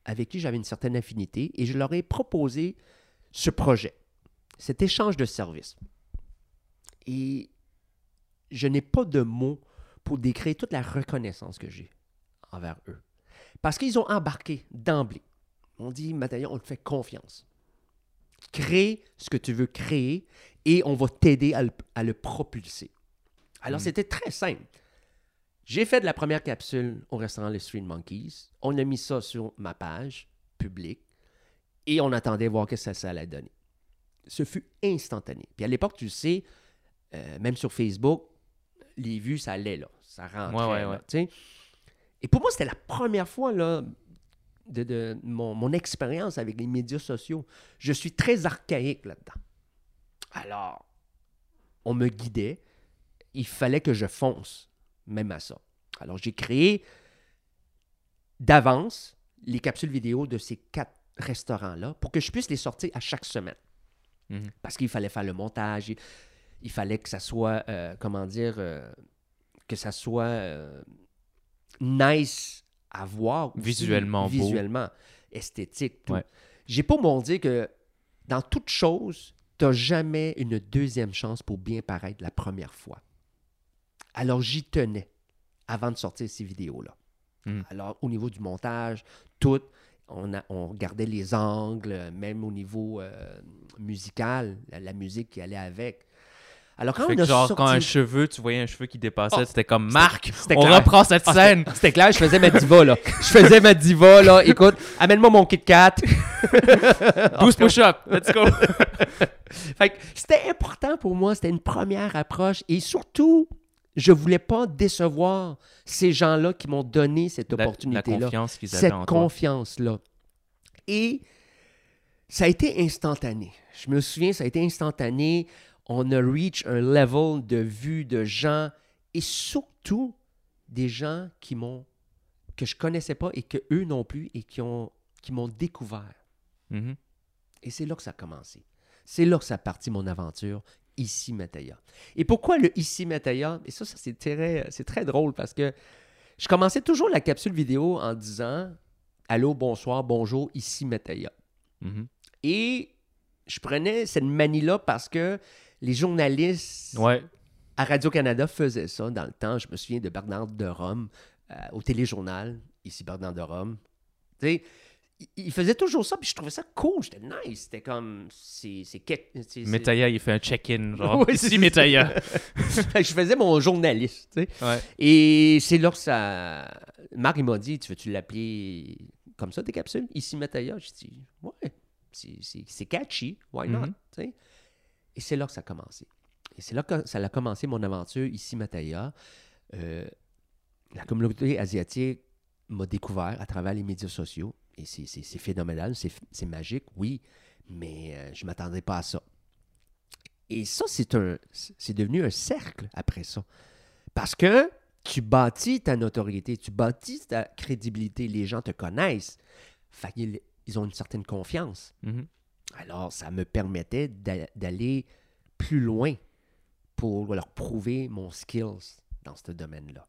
avec qui j'avais une certaine affinité et je leur ai proposé ce projet, cet échange de services. Et je n'ai pas de mots pour décrire toute la reconnaissance que j'ai envers eux. Parce qu'ils ont embarqué d'emblée. On dit, Mathieu, on te fait confiance. Crée ce que tu veux créer et on va t'aider à le, à le propulser. Alors, Mm. c'était très simple. J'ai fait de la première capsule au restaurant Les Street Monkeys. On a mis ça sur ma page publique et on attendait voir que ça, ça allait donner. Ce fut instantané. Puis à l'époque, tu le sais, euh, même sur Facebook, les vues, ça allait là. Ça rentrait. Ouais, ouais, ouais. Et pour moi, c'était la première fois là, de, de mon, mon expérience avec les médias sociaux. Je suis très archaïque là-dedans. Alors, on me guidait. Il fallait que je fonce, même à ça. Alors, j'ai créé d'avance les capsules vidéo de ces quatre restaurants-là pour que je puisse les sortir à chaque semaine. Mhm. Parce qu'il fallait faire le montage, il, il fallait que ça soit, euh, comment dire, euh, que ça soit euh, nice à voir. aussi, Visuellement beau. Visuellement, esthétique, tout. Ouais. J'ai pas mon dire que dans toute chose, tu n'as jamais une deuxième chance pour bien paraître la première fois. Alors j'y tenais avant de sortir ces vidéos-là. Mm. Alors au niveau du montage, tout, on, a, on regardait les angles, même au niveau euh, musical, la, la musique qui allait avec. Alors quand Fait on que a genre, sorti... quand un cheveu, tu voyais un cheveu qui dépassait, Oh, c'était comme Marc, on clair. reprend cette Ah, scène. c'était- clair, je faisais ma diva, là. Je faisais ma diva, là. Écoute, amène-moi mon Kit Kat. 12 push-ups, let's go. Fait que c'était important pour moi, c'était une première approche. Et surtout, je voulais pas décevoir ces gens-là qui m'ont donné cette opportunité-là. confiance Cette confiance-là. Et ça a été instantané. Je me souviens, ça a été instantané. On a reach un level de vue de gens et surtout des gens qui m'ont que je connaissais pas et que eux non plus et qui ont qui m'ont découvert. Mhm. Et c'est là que ça a commencé. C'est là que ça a parti mon aventure ici Mataya. Et pourquoi le ici Mataya Et ça, ça c'est très, c'est très drôle parce que je commençais toujours la capsule vidéo en disant Allô, bonsoir, bonjour, ici Mataya. Mhm. Et je prenais cette manie-là parce que les journalistes Ouais. à Radio-Canada faisaient ça dans le temps. Je me souviens de Bernard de Rome euh, au téléjournal, ici Bernard de Rome. Tu sais, il- faisait toujours ça, puis je trouvais ça cool, c'était nice. C'était comme. C'est. il fait un check-in, genre. Ouais, c'est Ici, je faisais mon journaliste, tu sais. Ouais. Et c'est là que ça. Marc, m'a dit Tu veux-tu l'appeler comme ça, tes capsules? Ici, Mataya. J'ai dit Ouais, c'est- catchy, why not? Mhm. tu sais. Et c'est là que ça a commencé. Et c'est là que ça a commencé mon aventure ici, Mataya. Euh, la communauté asiatique m'a découvert à travers les médias sociaux. Et c'est- phénoménal, c'est magique, oui, mais euh, je ne m'attendais pas à ça. Et ça, c'est devenu un cercle après ça. Parce que tu bâtis ta notoriété, tu bâtis ta crédibilité, les gens te connaissent. Ils ont une certaine confiance. Mhm. Alors, ça me permettait d'a- d'aller plus loin pour leur prouver mon skills dans ce domaine-là.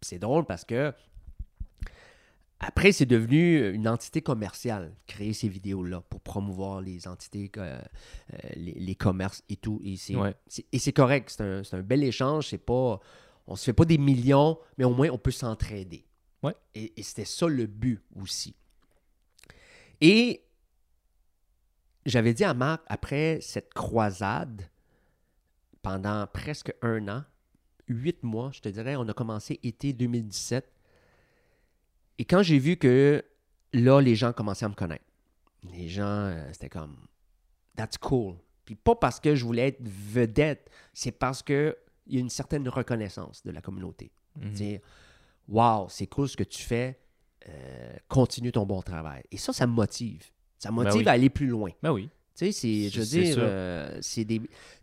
C'est drôle parce que après, c'est devenu une entité commerciale, créer ces vidéos-là pour promouvoir les entités, euh, les, les commerces et tout. Et c'est Ouais. correct, c'est un, un bel échange. C'est pas, on se fait pas des millions, mais au moins on peut s'entraider. Ouais. Et, et c'était ça le but aussi. Et j'avais dit à Marc, après cette croisade, pendant presque un an, huit mois, je te dirais, on a commencé été 2017. Et quand j'ai vu que là, les gens commençaient à me connaître, les gens, euh, c'était comme, that's cool. Puis pas parce que je voulais être vedette, c'est parce qu'il y a une certaine reconnaissance de la communauté. Dire, wow, c'est cool ce que tu fais, euh, continue ton bon travail. Et ça, ça me motive. Ça Ben motive oui. à aller plus loin. Ben oui. Tu sais, c'est, je veux dire, euh, c'est des,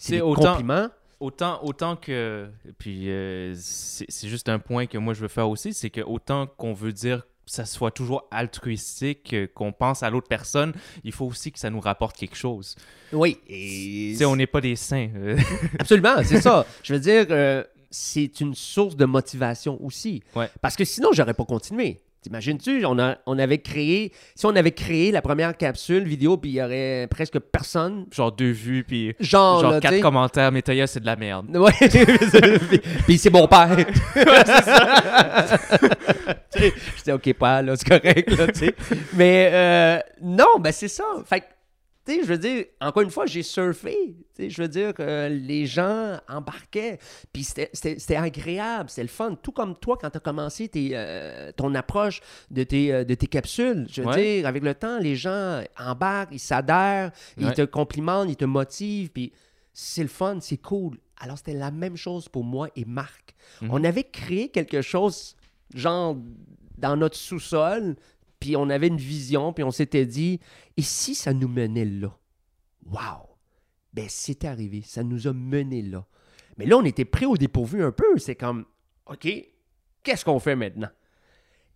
des autant- compliments. Autant, autant que. Puis euh, c'est juste un point que moi je veux faire aussi, c'est que autant qu'on veut dire que ça soit toujours altruistique, euh, qu'on pense à l'autre personne, il faut aussi que ça nous rapporte quelque chose. Oui. Et Tu sais, on n'est pas des saints. Absolument, c'est ça. Je veux dire, euh, c'est une source de motivation aussi. Ouais. Parce que sinon, j'aurais pas continué. T'imagines-tu, on, a- on avait créé, si on avait créé la première capsule vidéo, puis il y aurait presque personne, genre deux vues, puis genre, genre là, quatre commentaires, mais Toya, c'est de la merde. Ouais, puis, puis c'est mon père. J'étais OK, pas là, c'est correct, là, tu sais. Mais euh, non, ben c'est ça. Fait que, tu sais, je veux dire, encore une fois, j'ai surfé. Tu sais, je veux dire, euh, les gens embarquaient. Puis c'était- agréable, c'était le fun. Tout comme toi, quand tu as commencé tes, euh, ton approche de tes, euh, de tes capsules. Je veux Ouais. dire, avec le temps, les gens embarquent, ils s'adhèrent, ils te complimentent, ils te motivent. Puis c'est le fun, c'est cool. Alors, c'était la même chose pour moi et Marc. Mhm. On avait créé quelque chose, genre, dans notre sous-sol, puis on avait une vision, puis on s'était dit, et si ça nous menait là? Wow! Ben, c'est arrivé, ça nous a menés là. Mais là, on était pris au dépourvu un peu. C'est comme, OK, qu'est-ce qu'on fait maintenant?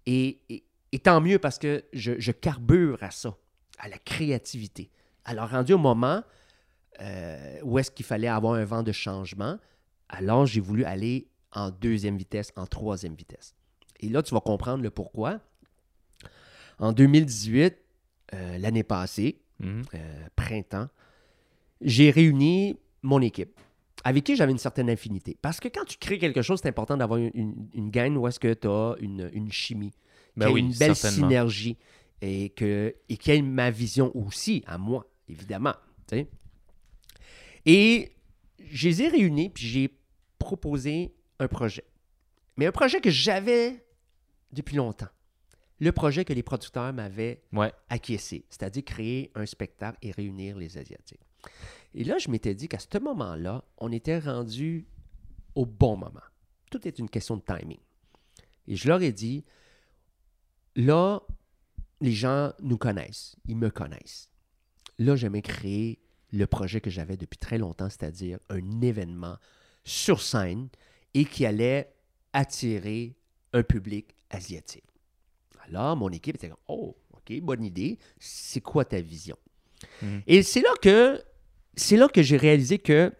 Et, tant mieux parce que je, je carbure à ça, à la créativité. Alors, rendu au moment euh, où est-ce qu'il fallait avoir un vent de changement, alors j'ai voulu aller en deuxième vitesse, en troisième vitesse. Et là, tu vas comprendre le pourquoi. En 2018, euh, l'année passée, Mhm. euh, printemps, j'ai réuni mon équipe avec qui j'avais une certaine affinité. Parce que quand tu crées quelque chose, c'est important d'avoir une, une, une gang où est-ce que tu as une, une chimie, Ben a une belle synergie et que et ait ma vision aussi, à moi, évidemment. Et je les ai réunis, puis j'ai proposé un projet. Mais un projet que j'avais depuis longtemps. Le projet que les producteurs m'avaient Ouais. acquiescer, c'est-à-dire créer un spectacle et réunir les Asiatiques. Et là, je m'étais dit qu'à ce moment-là, on était rendu au bon moment. Tout est une question de timing. Et je leur ai dit, là, les gens nous connaissent, ils me connaissent. Là, j'aimais créer le projet que j'avais depuis très longtemps, c'est-à-dire un événement sur scène et qui allait attirer un public asiatique. Alors, mon équipe était comme, oh, OK, bonne idée. C'est quoi ta vision? Mhm. Et c'est là que c'est là que j'ai réalisé que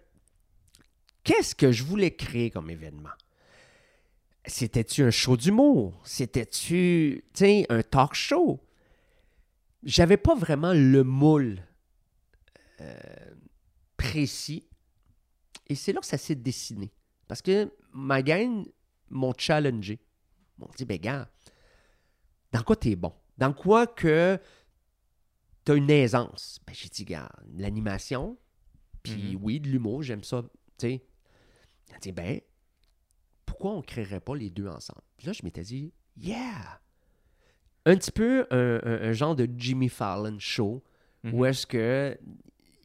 qu'est-ce que je voulais créer comme événement? C'était-tu un show d'humour? C'était-tu, un talk show? J'avais pas vraiment le moule euh, précis. Et c'est là que ça s'est dessiné. Parce que ma gang m'ont challengé. Ils m'ont dit, ben gars, dans quoi t'es bon? Dans quoi que t'as une aisance? Ben, j'ai dit, gars, l'animation, puis Mhm. oui, de l'humour, j'aime ça, tu sais. Elle dit, ben, pourquoi on créerait pas les deux ensemble? Puis là, je m'étais dit, yeah! Un petit peu un, un- un genre de Jimmy Fallon show, où est-ce que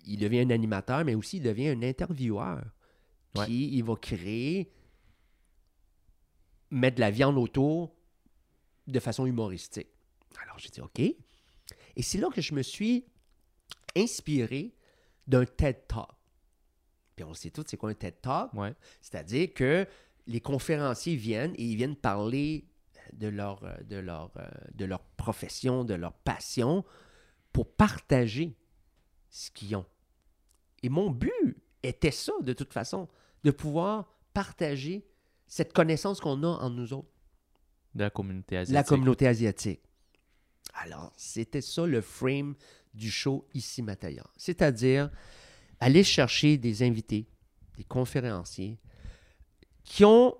il devient un animateur, mais aussi il devient un intervieweur. Puis il va créer, mettre de la viande autour de façon humoristique. Alors j'ai dit OK. Et c'est là que je me suis inspiré d'un TED Talk. Puis on sait tous c'est quoi un TED Talk? Ouais. C'est-à-dire que les conférenciers viennent et ils viennent parler de leur, euh, de leur, euh, de leur profession, de leur passion, pour partager ce qu'ils ont. Et mon but était ça, de toute façon, de pouvoir partager cette connaissance qu'on a en nous autres, De la communauté asiatique. la communauté asiatique. Alors, c'était ça le frame du show ici Mataya. C'est-à-dire aller chercher des invités, des conférenciers qui ont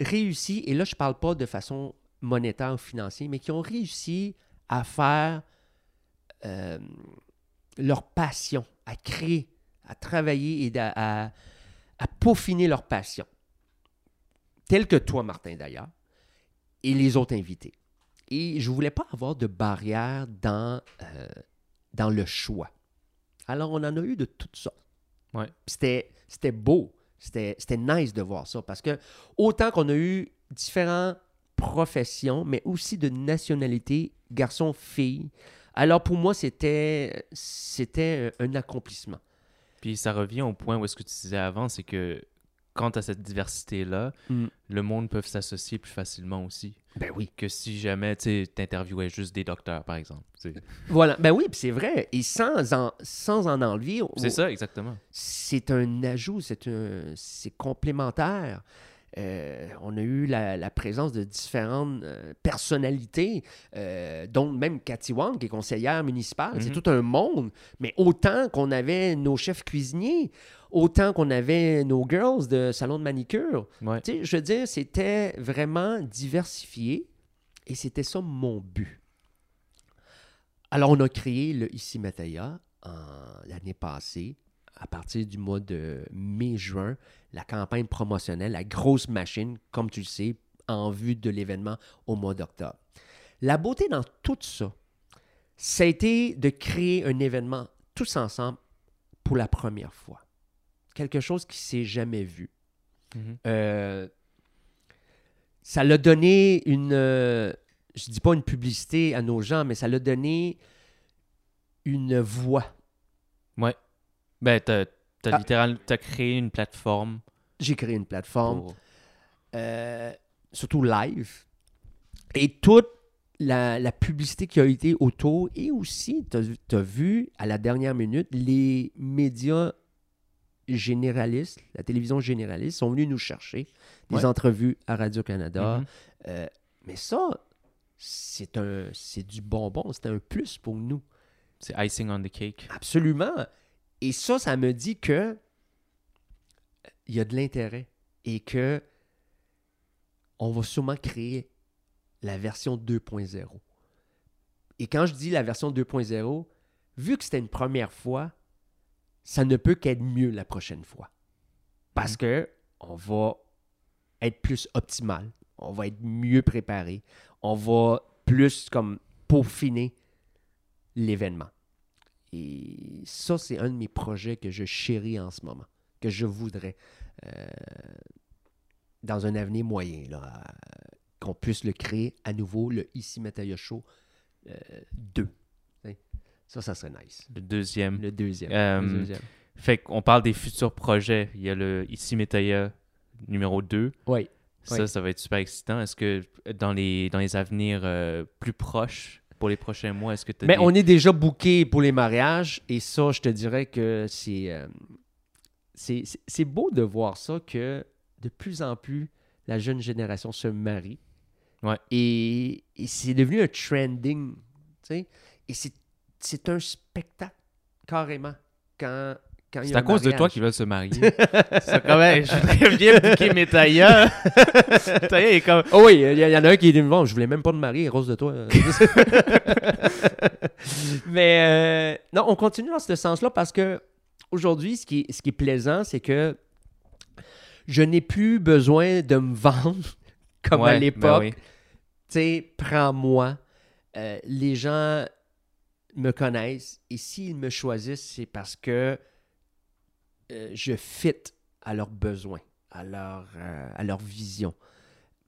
réussi, et là je ne parle pas de façon monétaire ou financière, mais qui ont réussi à faire euh, leur passion, à créer, à travailler et à, à- à peaufiner leur passion. Tel que toi, Martin, d'ailleurs, et les autres invités. Et je ne voulais pas avoir de barrière dans, euh, dans le choix. Alors, on en a eu de toutes sortes. Ouais. C'était, c'était beau. C'était, c'était nice de voir ça. Parce que autant qu'on a eu différentes professions, mais aussi de nationalités, garçons, filles. Alors, pour moi, c'était, c'était un accomplissement. Puis ça revient au point où est-ce que tu disais avant, c'est que quand as cette diversité-là, Mm. le monde peut s'associer plus facilement aussi. Ben oui. Que si jamais tu interviewais juste des docteurs, par exemple. Voilà. Ben oui, c'est vrai. Et sans en, sans en enlever. C'est ça, exactement. c'est un ajout, c'est un, c'est complémentaire. Euh, on a eu la, la présence de différentes euh, personnalités, euh, dont même Cathy Wang, qui est conseillère municipale. C'est Mhm. tout un monde. Mais autant qu'on avait nos chefs cuisiniers, autant qu'on avait nos girls de salon de manicure. Ouais. Je veux dire, c'était vraiment diversifié et c'était ça mon but. Alors, on a créé le Ici Mataya en- l'année passée, à partir du mois de mai-juin, la campagne promotionnelle, la grosse machine, comme tu le sais, en vue de l'événement au mois d'octobre. La beauté dans tout ça, ça a été de créer un événement tous ensemble pour la première fois. Quelque chose qui s'est jamais vu. Mhm. Euh, ça l'a donné une. euh, je dis pas une publicité à nos gens, mais ça l'a donné une voix. Ben, t'as as Ah. littéralement t'as créé une plateforme J'ai créé une plateforme, pour... euh, surtout live, et toute la, la publicité qui a été autour, et aussi, tu as, vu à la dernière minute, les médias généralistes, la télévision généraliste, sont venus nous chercher des Ouais. entrevues à Radio-Canada. Mhm. Euh, mais ça, c'est un, c'est du bonbon, c'est un plus pour nous. C'est icing on the cake. Absolument. Et ça, ça me dit que il y a de l'intérêt et que on va sûrement créer la version 2.0. Et quand je dis la version 2.0, vu que c'était une première fois, ça ne peut qu'être mieux la prochaine fois. Parce que on va être plus optimal, on va être mieux préparé, on va plus comme peaufiner l'événement. Et ça, c'est un de mes projets que je chéris en ce moment, que je voudrais, euh, dans un avenir moyen, là, qu'on puisse le créer à nouveau, le Ici Mataya Show euh, 2. Hein? Ça, ça serait nice. Le deuxième. Le deuxième. Euh, Le deuxième. Fait qu'on parle des futurs projets. Il y a le Ici Metaya numéro 2. Oui. Ça, Oui. ça va être super excitant. Est-ce que dans les, dans les avenirs euh, plus proches, pour les prochains mois, est-ce que tu Mais on est déjà booké pour les mariages et ça, je te dirais que c'est, euh, c'est, c'est- beau de voir ça que de plus en plus la jeune génération se marie. Ouais. Et, et c'est devenu un trending. tu sais. Et c'est, c'est un spectacle, carrément, quand, C'est à cause de toi qu'ils veulent se marier. c'est comme, hey, je voudrais bien booker Metaya. Metaya est comme, Oh oui, il y, y en a un qui est venu me voir, je voulais même pas me marier, rose de toi. Mais euh, non, on continue dans ce sens-là parce que aujourd'hui, ce qui est, ce qui est plaisant, c'est que je n'ai plus besoin de me vendre comme Ouais, à ben l'époque. oui. Tu sais, prends-moi. Euh, les gens me connaissent et s'ils me choisissent, c'est parce que euh, je fit à leurs besoins, à leur, euh, à leur vision.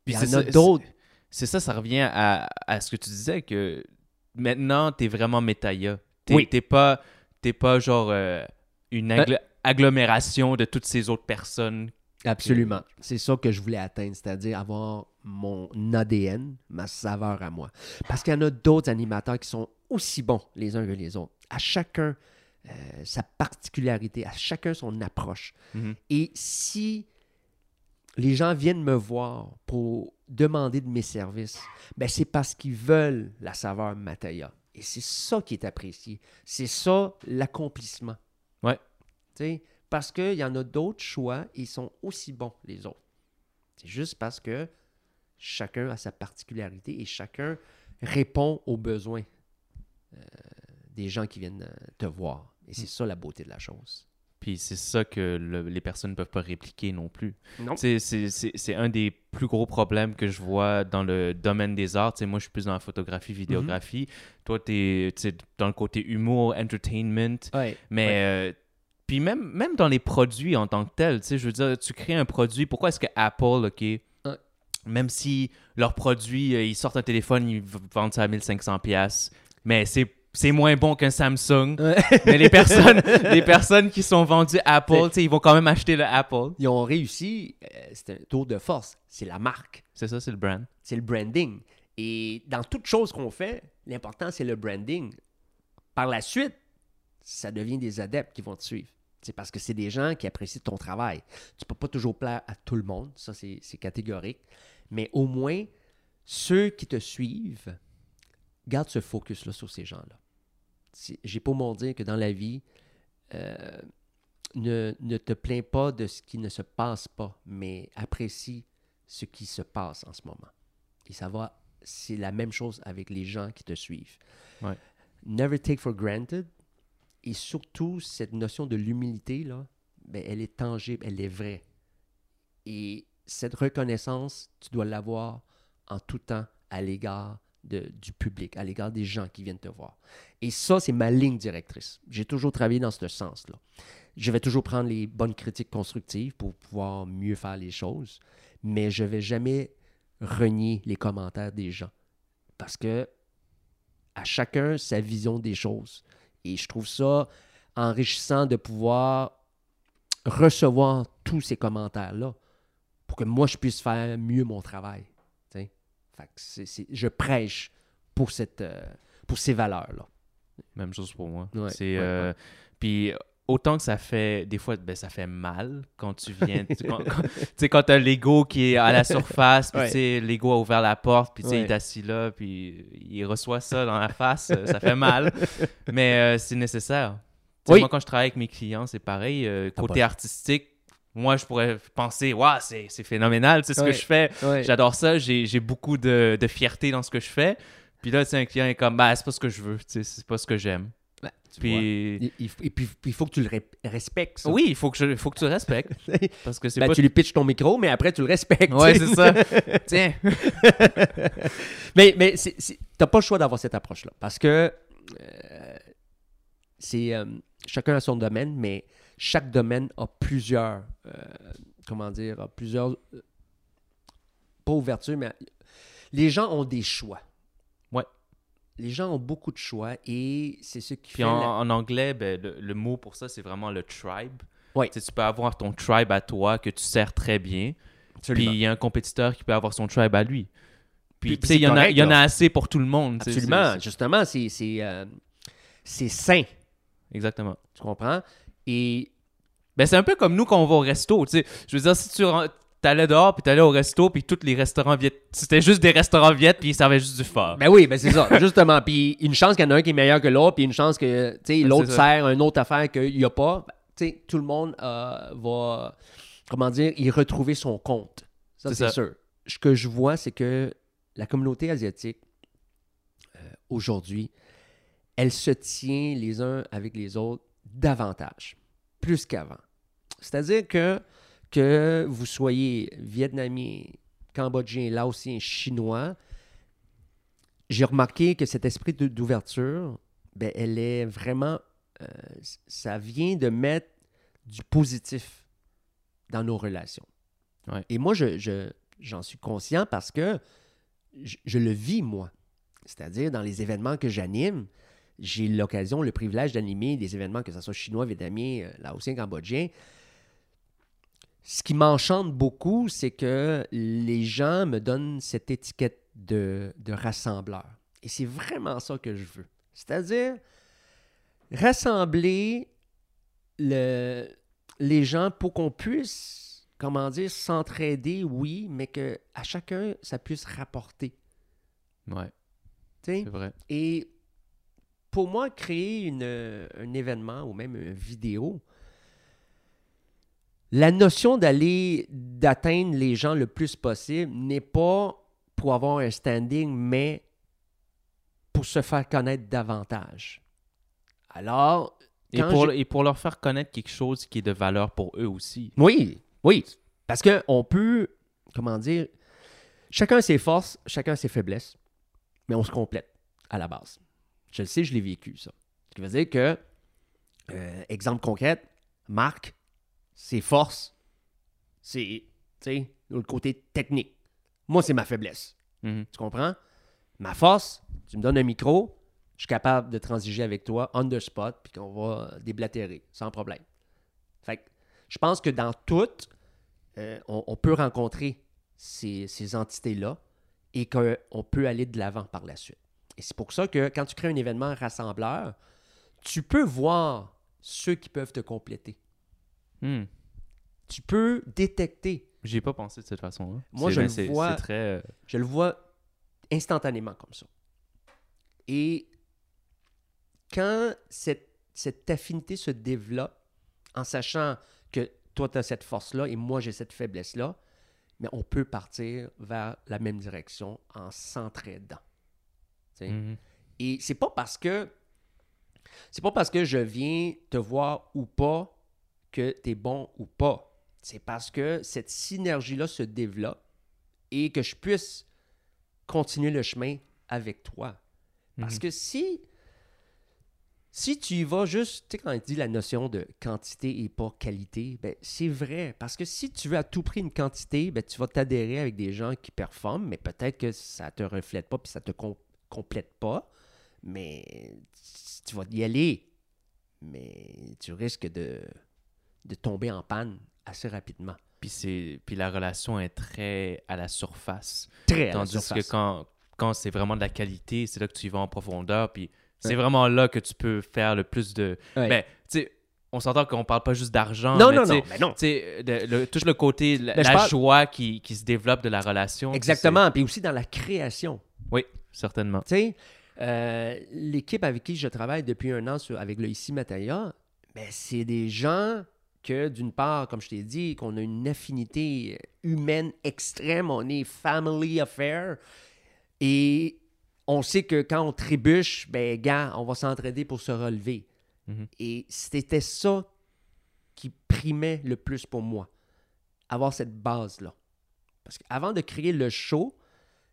Puis Il y c'est en a d'autres. C'est ça, ça revient à, à ce que tu disais, que maintenant, t'es vraiment Metaya. T'es Oui. t'es pas, pas genre euh, une agl- agglomération de toutes ces autres personnes Absolument. C'est ça que je voulais atteindre, c'est-à-dire avoir mon ADN, ma saveur à moi. Parce qu'il y en a d'autres animateurs qui sont aussi bons les uns que les autres. À chacun euh, sa particularité, à chacun son approche. Mhm. Et si les gens viennent me voir pour demander de mes services, ben c'est parce qu'ils veulent la saveur Mataya. Et c'est ça qui est apprécié. C'est ça l'accomplissement. Ouais. Parce qu'il y en a d'autres choix et ils sont aussi bons les autres. C'est juste parce que chacun a sa particularité et chacun répond aux besoins euh, des gens qui viennent euh, te voir. Et c'est ça la beauté de la chose. Puis c'est ça que le- les personnes ne peuvent pas répliquer non plus. Non. C'est c'est- c'est un des plus gros problèmes que je vois dans le domaine des arts. Tu sais, moi, je suis plus dans la photographie, vidéographie. Toi, tu es dans le côté humour, entertainment. Ouais. Mais euh, puis même, même dans les produits en tant que tels, tu sais, je veux dire, tu crées un produit. Pourquoi est-ce que Apple, OK, même si leurs produits, euh, ils sortent un téléphone, ils vendent ça à 1500 pièces, mais c'est c'est moins bon qu'un Samsung. mais les personnes, les personnes qui sont vendues Apple, ils vont quand même acheter le Apple. Ils ont réussi, euh, c'est un tour de force, c'est la marque, C'est ça, c'est le brand. c'est le branding. Et dans toute chose qu'on fait, l'important, c'est le branding. Par la suite, ça devient des adeptes qui vont te suivre. C'est parce que c'est des gens qui apprécient ton travail. Tu peux pas toujours plaire à tout le monde, ça c'est c'est catégorique. Mais au moins, ceux qui te suivent, garde ce focus-là sur ces gens-là. J'ai pas mon dire que dans la vie, euh, ne, ne te plains pas de ce qui ne se passe pas, mais apprécie ce qui se passe en ce moment. Et ça va, c'est la même chose avec les gens qui te suivent. Ouais. Never take for granted. Et surtout, cette notion de l'humilité, là, ben, elle est tangible, elle est vraie. Et cette reconnaissance, tu dois l'avoir en tout temps à l'égard du public, à l'égard des gens qui viennent te voir. Et ça, c'est ma ligne directrice. J'ai toujours travaillé dans ce sens-là. Je vais toujours prendre les bonnes critiques constructives pour pouvoir mieux faire les choses, mais je vais jamais renier les commentaires des gens. Parce que à chacun sa vision des choses. Et je trouve ça enrichissant de pouvoir recevoir tous ces commentaires-là pour que moi, je puisse faire mieux mon travail. Fait que c'est- c'est- je prêche pour, cette, euh, pour ces valeurs-là. Même chose pour moi. Ouais, c'est ouais, euh, puis autant que ça fait des fois ben, ça fait mal quand tu viens tu sais, quand, t'as l'ego qui est à la surface puis Ouais. l'ego a ouvert la porte puis tu sais, il Ouais. est assis là puis il reçoit ça dans la face euh, ça fait mal mais euh, c'est nécessaire Oui. moi quand je travaille avec mes clients c'est pareil euh, côté artistique moi je pourrais penser waouh c'est c'est phénoménal tu sais ce Ouais. que je fais Ouais. j'adore ça j'ai beaucoup de, de fierté dans ce que je fais puis là tu sais, un client est comme bah c'est pas ce que je veux tu sais, c'est pas ce que j'aime tu vois. puis Il- il- Et puis, il faut que tu le respectes. ça. oui, il faut que, je, faut que tu le respectes. Parce que c'est Ben, pas. tu lui pitches ton micro, mais après, tu le respectes. Ouais, tu sais. c'est ça. Tiens. mais mais c'est- c'est- t'as pas le choix d'avoir cette approche-là. Parce que euh, c'est euh, chacun a son domaine, mais chaque domaine a plusieurs, euh, comment dire, a plusieurs, euh, pas ouverture, mais les gens ont des choix. Ouais. Les gens ont beaucoup de choix et c'est ce qui Puis fait en, la- en anglais, ben, le, le mot pour ça, c'est vraiment le tribe. Ouais. Tu sais, tu peux avoir ton tribe à toi que tu sers très bien. Puis il y a un compétiteur qui peut avoir son tribe à lui. Puis, tu sais, il y, en a- y en a assez pour tout le monde. Absolument. Justement, c'est c'est, euh, c'est sain. Exactement. Tu comprends? Et Ben, c'est un peu comme nous quand on va au resto. Tu sais. Je veux dire, si tu t'allais dehors, puis t'allais au resto, puis tous les restaurants viettes, c'était juste des restaurants viettes, puis ils servaient juste du fort. Ben oui, ben c'est ça, justement. Puis une chance qu'il y en a un qui est meilleur que l'autre, puis une chance que tu sais, Ben, l'autre sert une autre affaire qu'il n'y a pas. Ben, tu sais, tout le monde euh, va, comment dire, y retrouver son compte. Ça, C'est sûr. Ce que je vois, c'est que la communauté asiatique, euh, aujourd'hui, elle se tient les uns avec les autres davantage, plus qu'avant. C'est-à-dire que, que vous soyez vietnamien, cambodgien, laotien, chinois, j'ai remarqué que cet esprit d'ouverture, ben, elle est vraiment. euh, ça vient de mettre du positif dans nos relations. Ouais. Et moi, je, je- j'en suis conscient parce que je, je le vis, moi. C'est-à-dire, dans les événements que j'anime, j'ai l'occasion, le privilège d'animer des événements, que ce soit chinois, vietnamien, euh, laotien, cambodgien. ce qui m'enchante beaucoup, c'est que les gens me donnent cette étiquette de, de rassembleur. Et c'est vraiment ça que je veux. C'est-à-dire rassembler le- les gens pour qu'on puisse, comment dire, s'entraider, oui, mais que à chacun, ça puisse rapporter. Ouais, c'est vrai. Et pour moi, créer une- un événement ou même une vidéo, la notion d'aller, d'atteindre les gens le plus possible n'est pas pour avoir un standing, mais pour se faire connaître davantage. Alors, Et pour, et pour leur faire connaître quelque chose qui est de valeur pour eux aussi. Oui, oui. Parce qu'on peut, comment dire, chacun ses forces, chacun a ses faiblesses, mais on se complète à la base. Je le sais, je l'ai vécu, ça. Ce qui veut dire que, euh, exemple concret, Marc, ses forces, c'est, tu sais, le côté technique. Moi, c'est ma faiblesse. Mhm. Tu comprends? Ma force, tu me donnes un micro, je suis capable de transiger avec toi on the spot, puis qu'on va déblatérer, sans problème. Fait que je pense que dans tout, euh, on, on peut rencontrer ces, ces entités-là et qu'on peut aller de l'avant par la suite. Et c'est pour ça que quand tu crées un événement rassembleur, tu peux voir ceux qui peuvent te compléter. Hmm. Tu peux détecter. J'y ai pas pensé de cette façon-là. Moi, je le vois- très. euh, Je le vois instantanément comme ça. Et quand cette, cette affinité se développe, en sachant que toi, tu as cette force-là et moi, j'ai cette faiblesse-là, mais on peut partir vers la même direction en s'entraidant. Mhm. Et c'est pas parce que c'est pas parce que je viens te voir ou pas que tu es bon ou pas. C'est parce que cette synergie-là se développe et que je puisse continuer le chemin avec toi. Parce Mhm. que si si tu y vas juste, tu sais, quand on dit la notion de quantité et pas qualité, ben, c'est vrai. Parce que si tu veux à tout prix une quantité, ben, tu vas t'adhérer avec des gens qui performent, mais peut-être que ça te reflète pas puis ça te com- complète pas. Mais tu vas y aller. Mais tu risques de, de tomber en panne assez rapidement. Puis, c'est- puis la relation est très à la surface. Très à la Tandis surface. que quand, quand c'est vraiment de la qualité, c'est là que tu y vas en profondeur. Puis c'est vraiment là que tu peux faire le plus de. Ouais. Ben, tu sais, on s'entend qu'on parle pas juste d'argent. non, mais non, non, mais non. Tu sais, de- le- tout le côté, la, Ben, la parle- joie qui, qui se développe de la relation. Exactement. Puis aussi dans la création. Oui, certainement. Tu sais, euh, l'équipe avec qui je travaille depuis un an sur- avec le ICI Mataya, ben, c'est des gens que, d'une part, comme je t'ai dit, qu'on a une affinité humaine extrême, on est family affair, et on sait que quand on trébuche, ben, gars, on va s'entraider pour se relever. Mhm. Et c'était ça qui primait le plus pour moi, avoir cette base-là. Parce qu'avant de créer le show,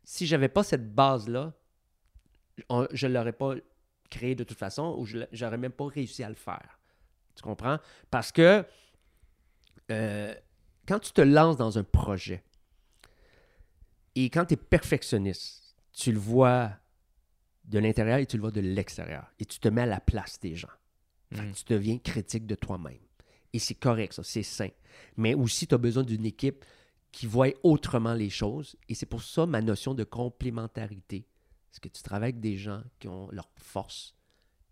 si j'avais pas cette base-là, je ne l'aurais pas créé de toute façon ou je n'aurais même pas réussi à le faire. Tu comprends? Parce que euh, quand tu te lances dans un projet et quand tu es perfectionniste, tu le vois de l'intérieur et tu le vois de l'extérieur et tu te mets à la place des gens. Mhm. tu deviens critique de toi-même. Et c'est correct, ça, c'est sain. Mais aussi, tu as besoin d'une équipe qui voit autrement les choses. Et c'est pour ça ma notion de complémentarité. Parce que tu travailles avec des gens qui ont leurs forces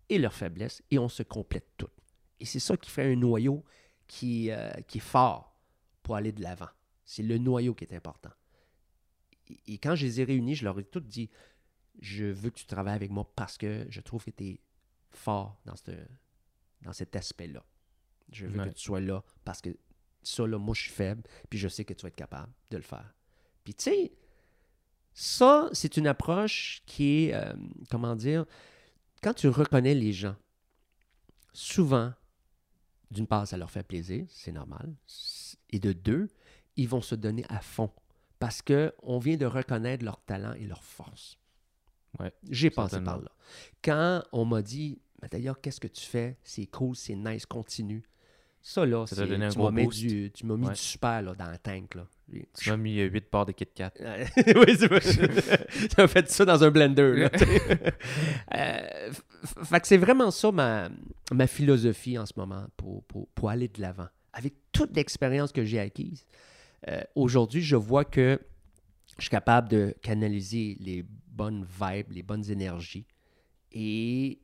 et leurs faiblesses et on se complète toutes. Et c'est ça qui fait un noyau qui, euh, qui est fort pour aller de l'avant. C'est le noyau qui est important. Et, et quand je les ai réunis, je leur ai tout dit je veux que tu travailles avec moi parce que je trouve que tu es fort dans, ce, dans cet aspect-là. Je veux Ouais. que tu sois là parce que ça, là, moi, je suis faible, puis je sais que tu vas être capable de le faire. Puis, tu sais, ça, c'est une approche qui est, euh, comment dire, quand tu reconnais les gens, souvent, d'une part, ça leur fait plaisir, c'est normal, et de deux, ils vont se donner à fond parce qu'on vient de reconnaître leur talent et leur force. Ouais, J'ai passé certainement. par là. Quand on m'a dit, mais d'ailleurs, qu'est-ce que tu fais? C'est cool, c'est nice, continue. Ça, là, Ça tu m'as mis, du, tu m'as mis Ouais. du super là, dans le tank. Là. Tu m'as mis 8 barres de Kit Kat. Euh, oui, c'est vrai. tu as fait ça dans un blender. Là. Euh, fait que c'est vraiment ça ma, ma philosophie en ce moment pour, pour, pour aller de l'avant. avec toute l'expérience que j'ai acquise, euh, aujourd'hui, je vois que je suis capable de canaliser les bonnes vibes, les bonnes énergies et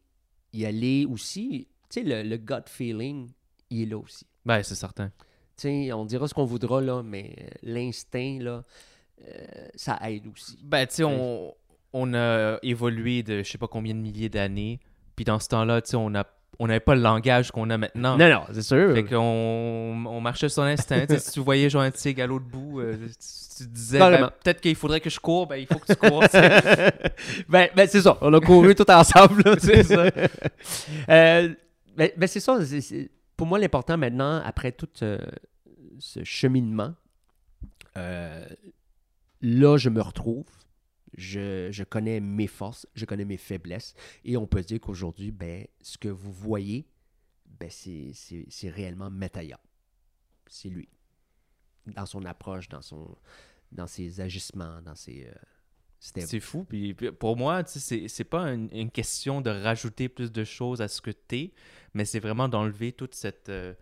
y aller aussi. Tu sais, le, le gut feeling, il est là aussi. Ben, c'est certain. Tu sais, on dira ce qu'on voudra, là, mais euh, l'instinct, là, euh, ça aide aussi. Ben, tu sais, on, on a évolué de je sais pas combien de milliers d'années. Puis dans ce temps-là, tu sais, on a on n'avait pas le langage qu'on a maintenant. Non, non, c'est sûr. Fait qu'on on marchait sur l'instinct. Si tu voyais genre un tigre à l'autre bout, euh, tu, disais ben, peut-être qu'il faudrait que je cours, ben il faut que tu cours. ben, ben, c'est ça. On a couru tout ensemble. C'est ça. Euh, ben, ben, c'est ça. Pour moi, l'important maintenant, après tout euh, ce cheminement, euh, là, je me retrouve. Je, je connais mes forces, je connais mes faiblesses. Et on peut dire qu'aujourd'hui, ben, ce que vous voyez, ben, c'est, réellement Metaya. C'est lui. Dans son approche, dans, son, dans ses agissements, dans ses. euh, C'est fou. Puis, puis pour moi, c'est c'est pas une, une question de rajouter plus de choses à ce que t'es, mais c'est vraiment d'enlever toute cette, euh,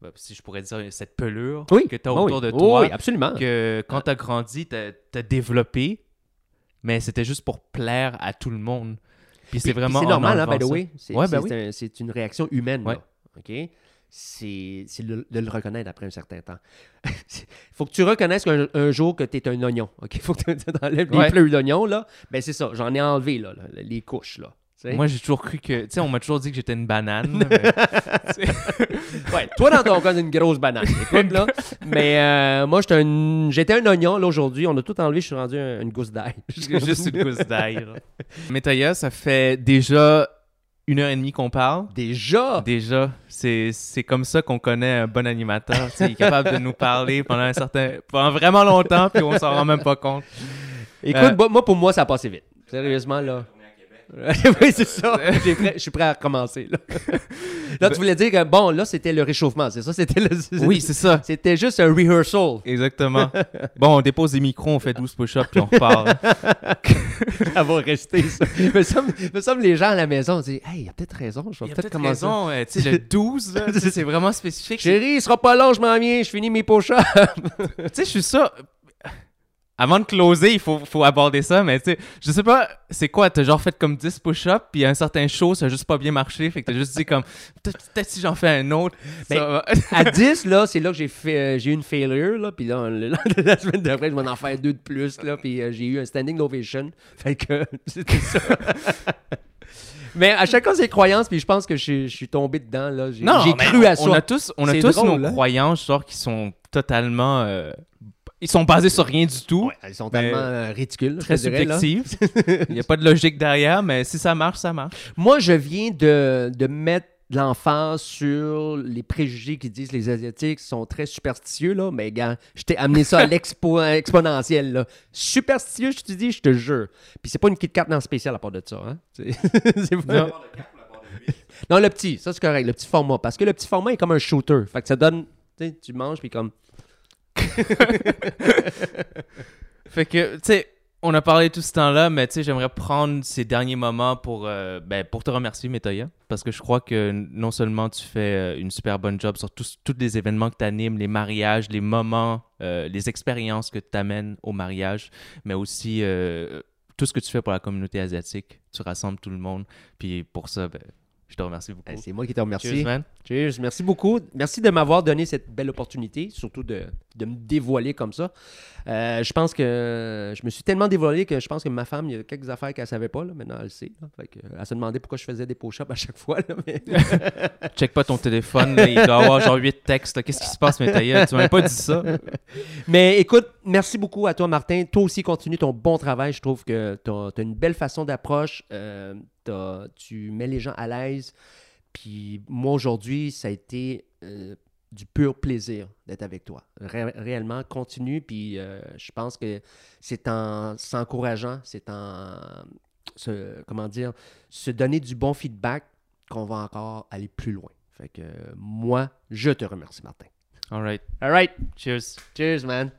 ben, si je pourrais dire, cette pelure Oui, que tu as oui, autour oui. de Oh, toi. oui, absolument. que quand tu as grandi, tu as, développé, mais c'était juste pour plaire à tout le monde. Puis c'est vraiment. C'est normal, hein, by the way. C'est Ouais, ben c'est oui. un- c'est une réaction humaine. Ouais. là. OK? C'est de le reconnaître après un certain temps. Il faut que tu reconnaisses qu'un un jour que tu es un oignon. Il faut que tu enlèves les Ouais. pleurs d'oignon. là. Ben, c'est ça. J'en ai enlevé là, là, les couches. Là. Moi, j'ai toujours cru que. Tu sais, on m'a toujours dit que j'étais une banane. mais- Ouais, toi, dans ton cas, une grosse banane. Écoute, là. Mais euh, moi, j'étais un, j'étais un oignon. Là, aujourd'hui, on a tout enlevé. Je suis rendu un- une gousse d'ail. juste une gousse d'ail. là. Mais Taya, ça fait déjà une heure et demie qu'on parle. Déjà! Déjà, c'est comme ça qu'on connaît un bon animateur. Il est capable de nous parler pendant un certain, pendant vraiment longtemps, puis on s'en rend même pas compte. Écoute, Euh, moi, moi, pour moi, ça a passé vite. Sérieusement, là. oui, c'est ça. Je suis prêt à recommencer. Là, Là, tu voulais dire que, bon, là, c'était le réchauffement, c'est ça? C'était le... Oui, c'est ça. C'était juste un rehearsal. Exactement. Bon, on dépose des micros, on fait 12 push-ups, puis on repart. Ça va rester, ça. me, semble, me semble les gens à la maison disent Hey, il a peut-être raison, je vais y peut-être commencer. raison, euh, tu sais, le 12, là, tu sais, c'est vraiment spécifique. Chérie, il sera pas long, je m'en viens, je finis mes pochats. Tu sais, je suis ça. Avant de closer, il faut, faut aborder ça, mais tu sais, je sais pas, c'est quoi, t'as genre fait comme 10 push-ups, puis un certain show, ça a juste pas bien marché, fait que t'as juste dit comme, peut-être si j'en fais un autre, ça Ben, va. à 10, là, c'est là que j'ai fait, euh, j'ai eu une failure, là, puis là, le- la semaine d'après, je vais en faire deux de plus, là, puis euh, j'ai eu un standing ovation. Fait que, c'était ça. Mais à chacun ses croyances, puis je pense que je, suis- je suis tombé dedans, là. J'ai Non, j'ai cru on, à on a ça. tous, on a tous drôle, nos hein? croyances, genre, qui sont totalement. euh, ils sont basés sur rien du tout, Ouais, elles sont tellement euh, ridicules, très subjectives. Il n'y a pas de logique derrière, mais si ça marche, ça marche. Moi, je viens de, de mettre de l'emphase sur les préjugés qui disent que les Asiatiques sont très superstitieux, là. Mais, gars, je t'ai amené ça à l'expo exponentiel, là. Superstitieux, je te dis, je te jure. Puis c'est pas une Kit Kat dans le spécial à part de ça, hein. C'est pas- Non. Non, le petit, ça c'est correct, le petit format. Parce que le petit format est comme un shooter. Fait que ça donne. Tu sais, tu manges, puis comme. Fait que, tu sais, on a parlé tout ce temps-là, mais tu sais, j'aimerais prendre ces derniers moments pour, euh, ben, te remercier, Metoya, parce que je crois que non seulement tu fais euh, une super bonne job sur tous les événements que tu animes, les mariages, les moments, euh, les expériences que tu amènes au mariage, mais aussi tout ce que tu fais pour la communauté asiatique. Tu rassembles tout le monde, puis pour ça, ben, je te remercie beaucoup. Eh, C'est moi qui te remercie. Cheers, man. Cheers. Merci beaucoup. Merci de m'avoir donné cette belle opportunité, surtout de, de me dévoiler comme ça. Euh, je pense que je me suis tellement dévoilé que je pense que ma femme, il y a quelques affaires qu'elle savait pas. Là. Maintenant, elle le sait. là. Fait que, euh, elle se demandait pourquoi je faisais des push-ups à chaque fois. là, mais- Check pas ton téléphone, il doit avoir genre 8 textes. Qu'est-ce qui se passe, Metoya? Tu m'avais pas dit ça. Mais écoute, merci beaucoup à toi, Martin. Toi aussi, continue ton bon travail. Je trouve que tu as, une belle façon d'approche. Euh, tu mets les gens à l'aise. Puis moi, aujourd'hui, ça a été euh, du pur plaisir d'être avec toi. Ré- réellement, continue. Puis euh, je pense que c'est en s'encourageant, c'est en se, comment dire, se donner du bon feedback qu'on va encore aller plus loin. Fait que euh, moi, je te remercie, Martin. All right. All right. Cheers. Cheers, man.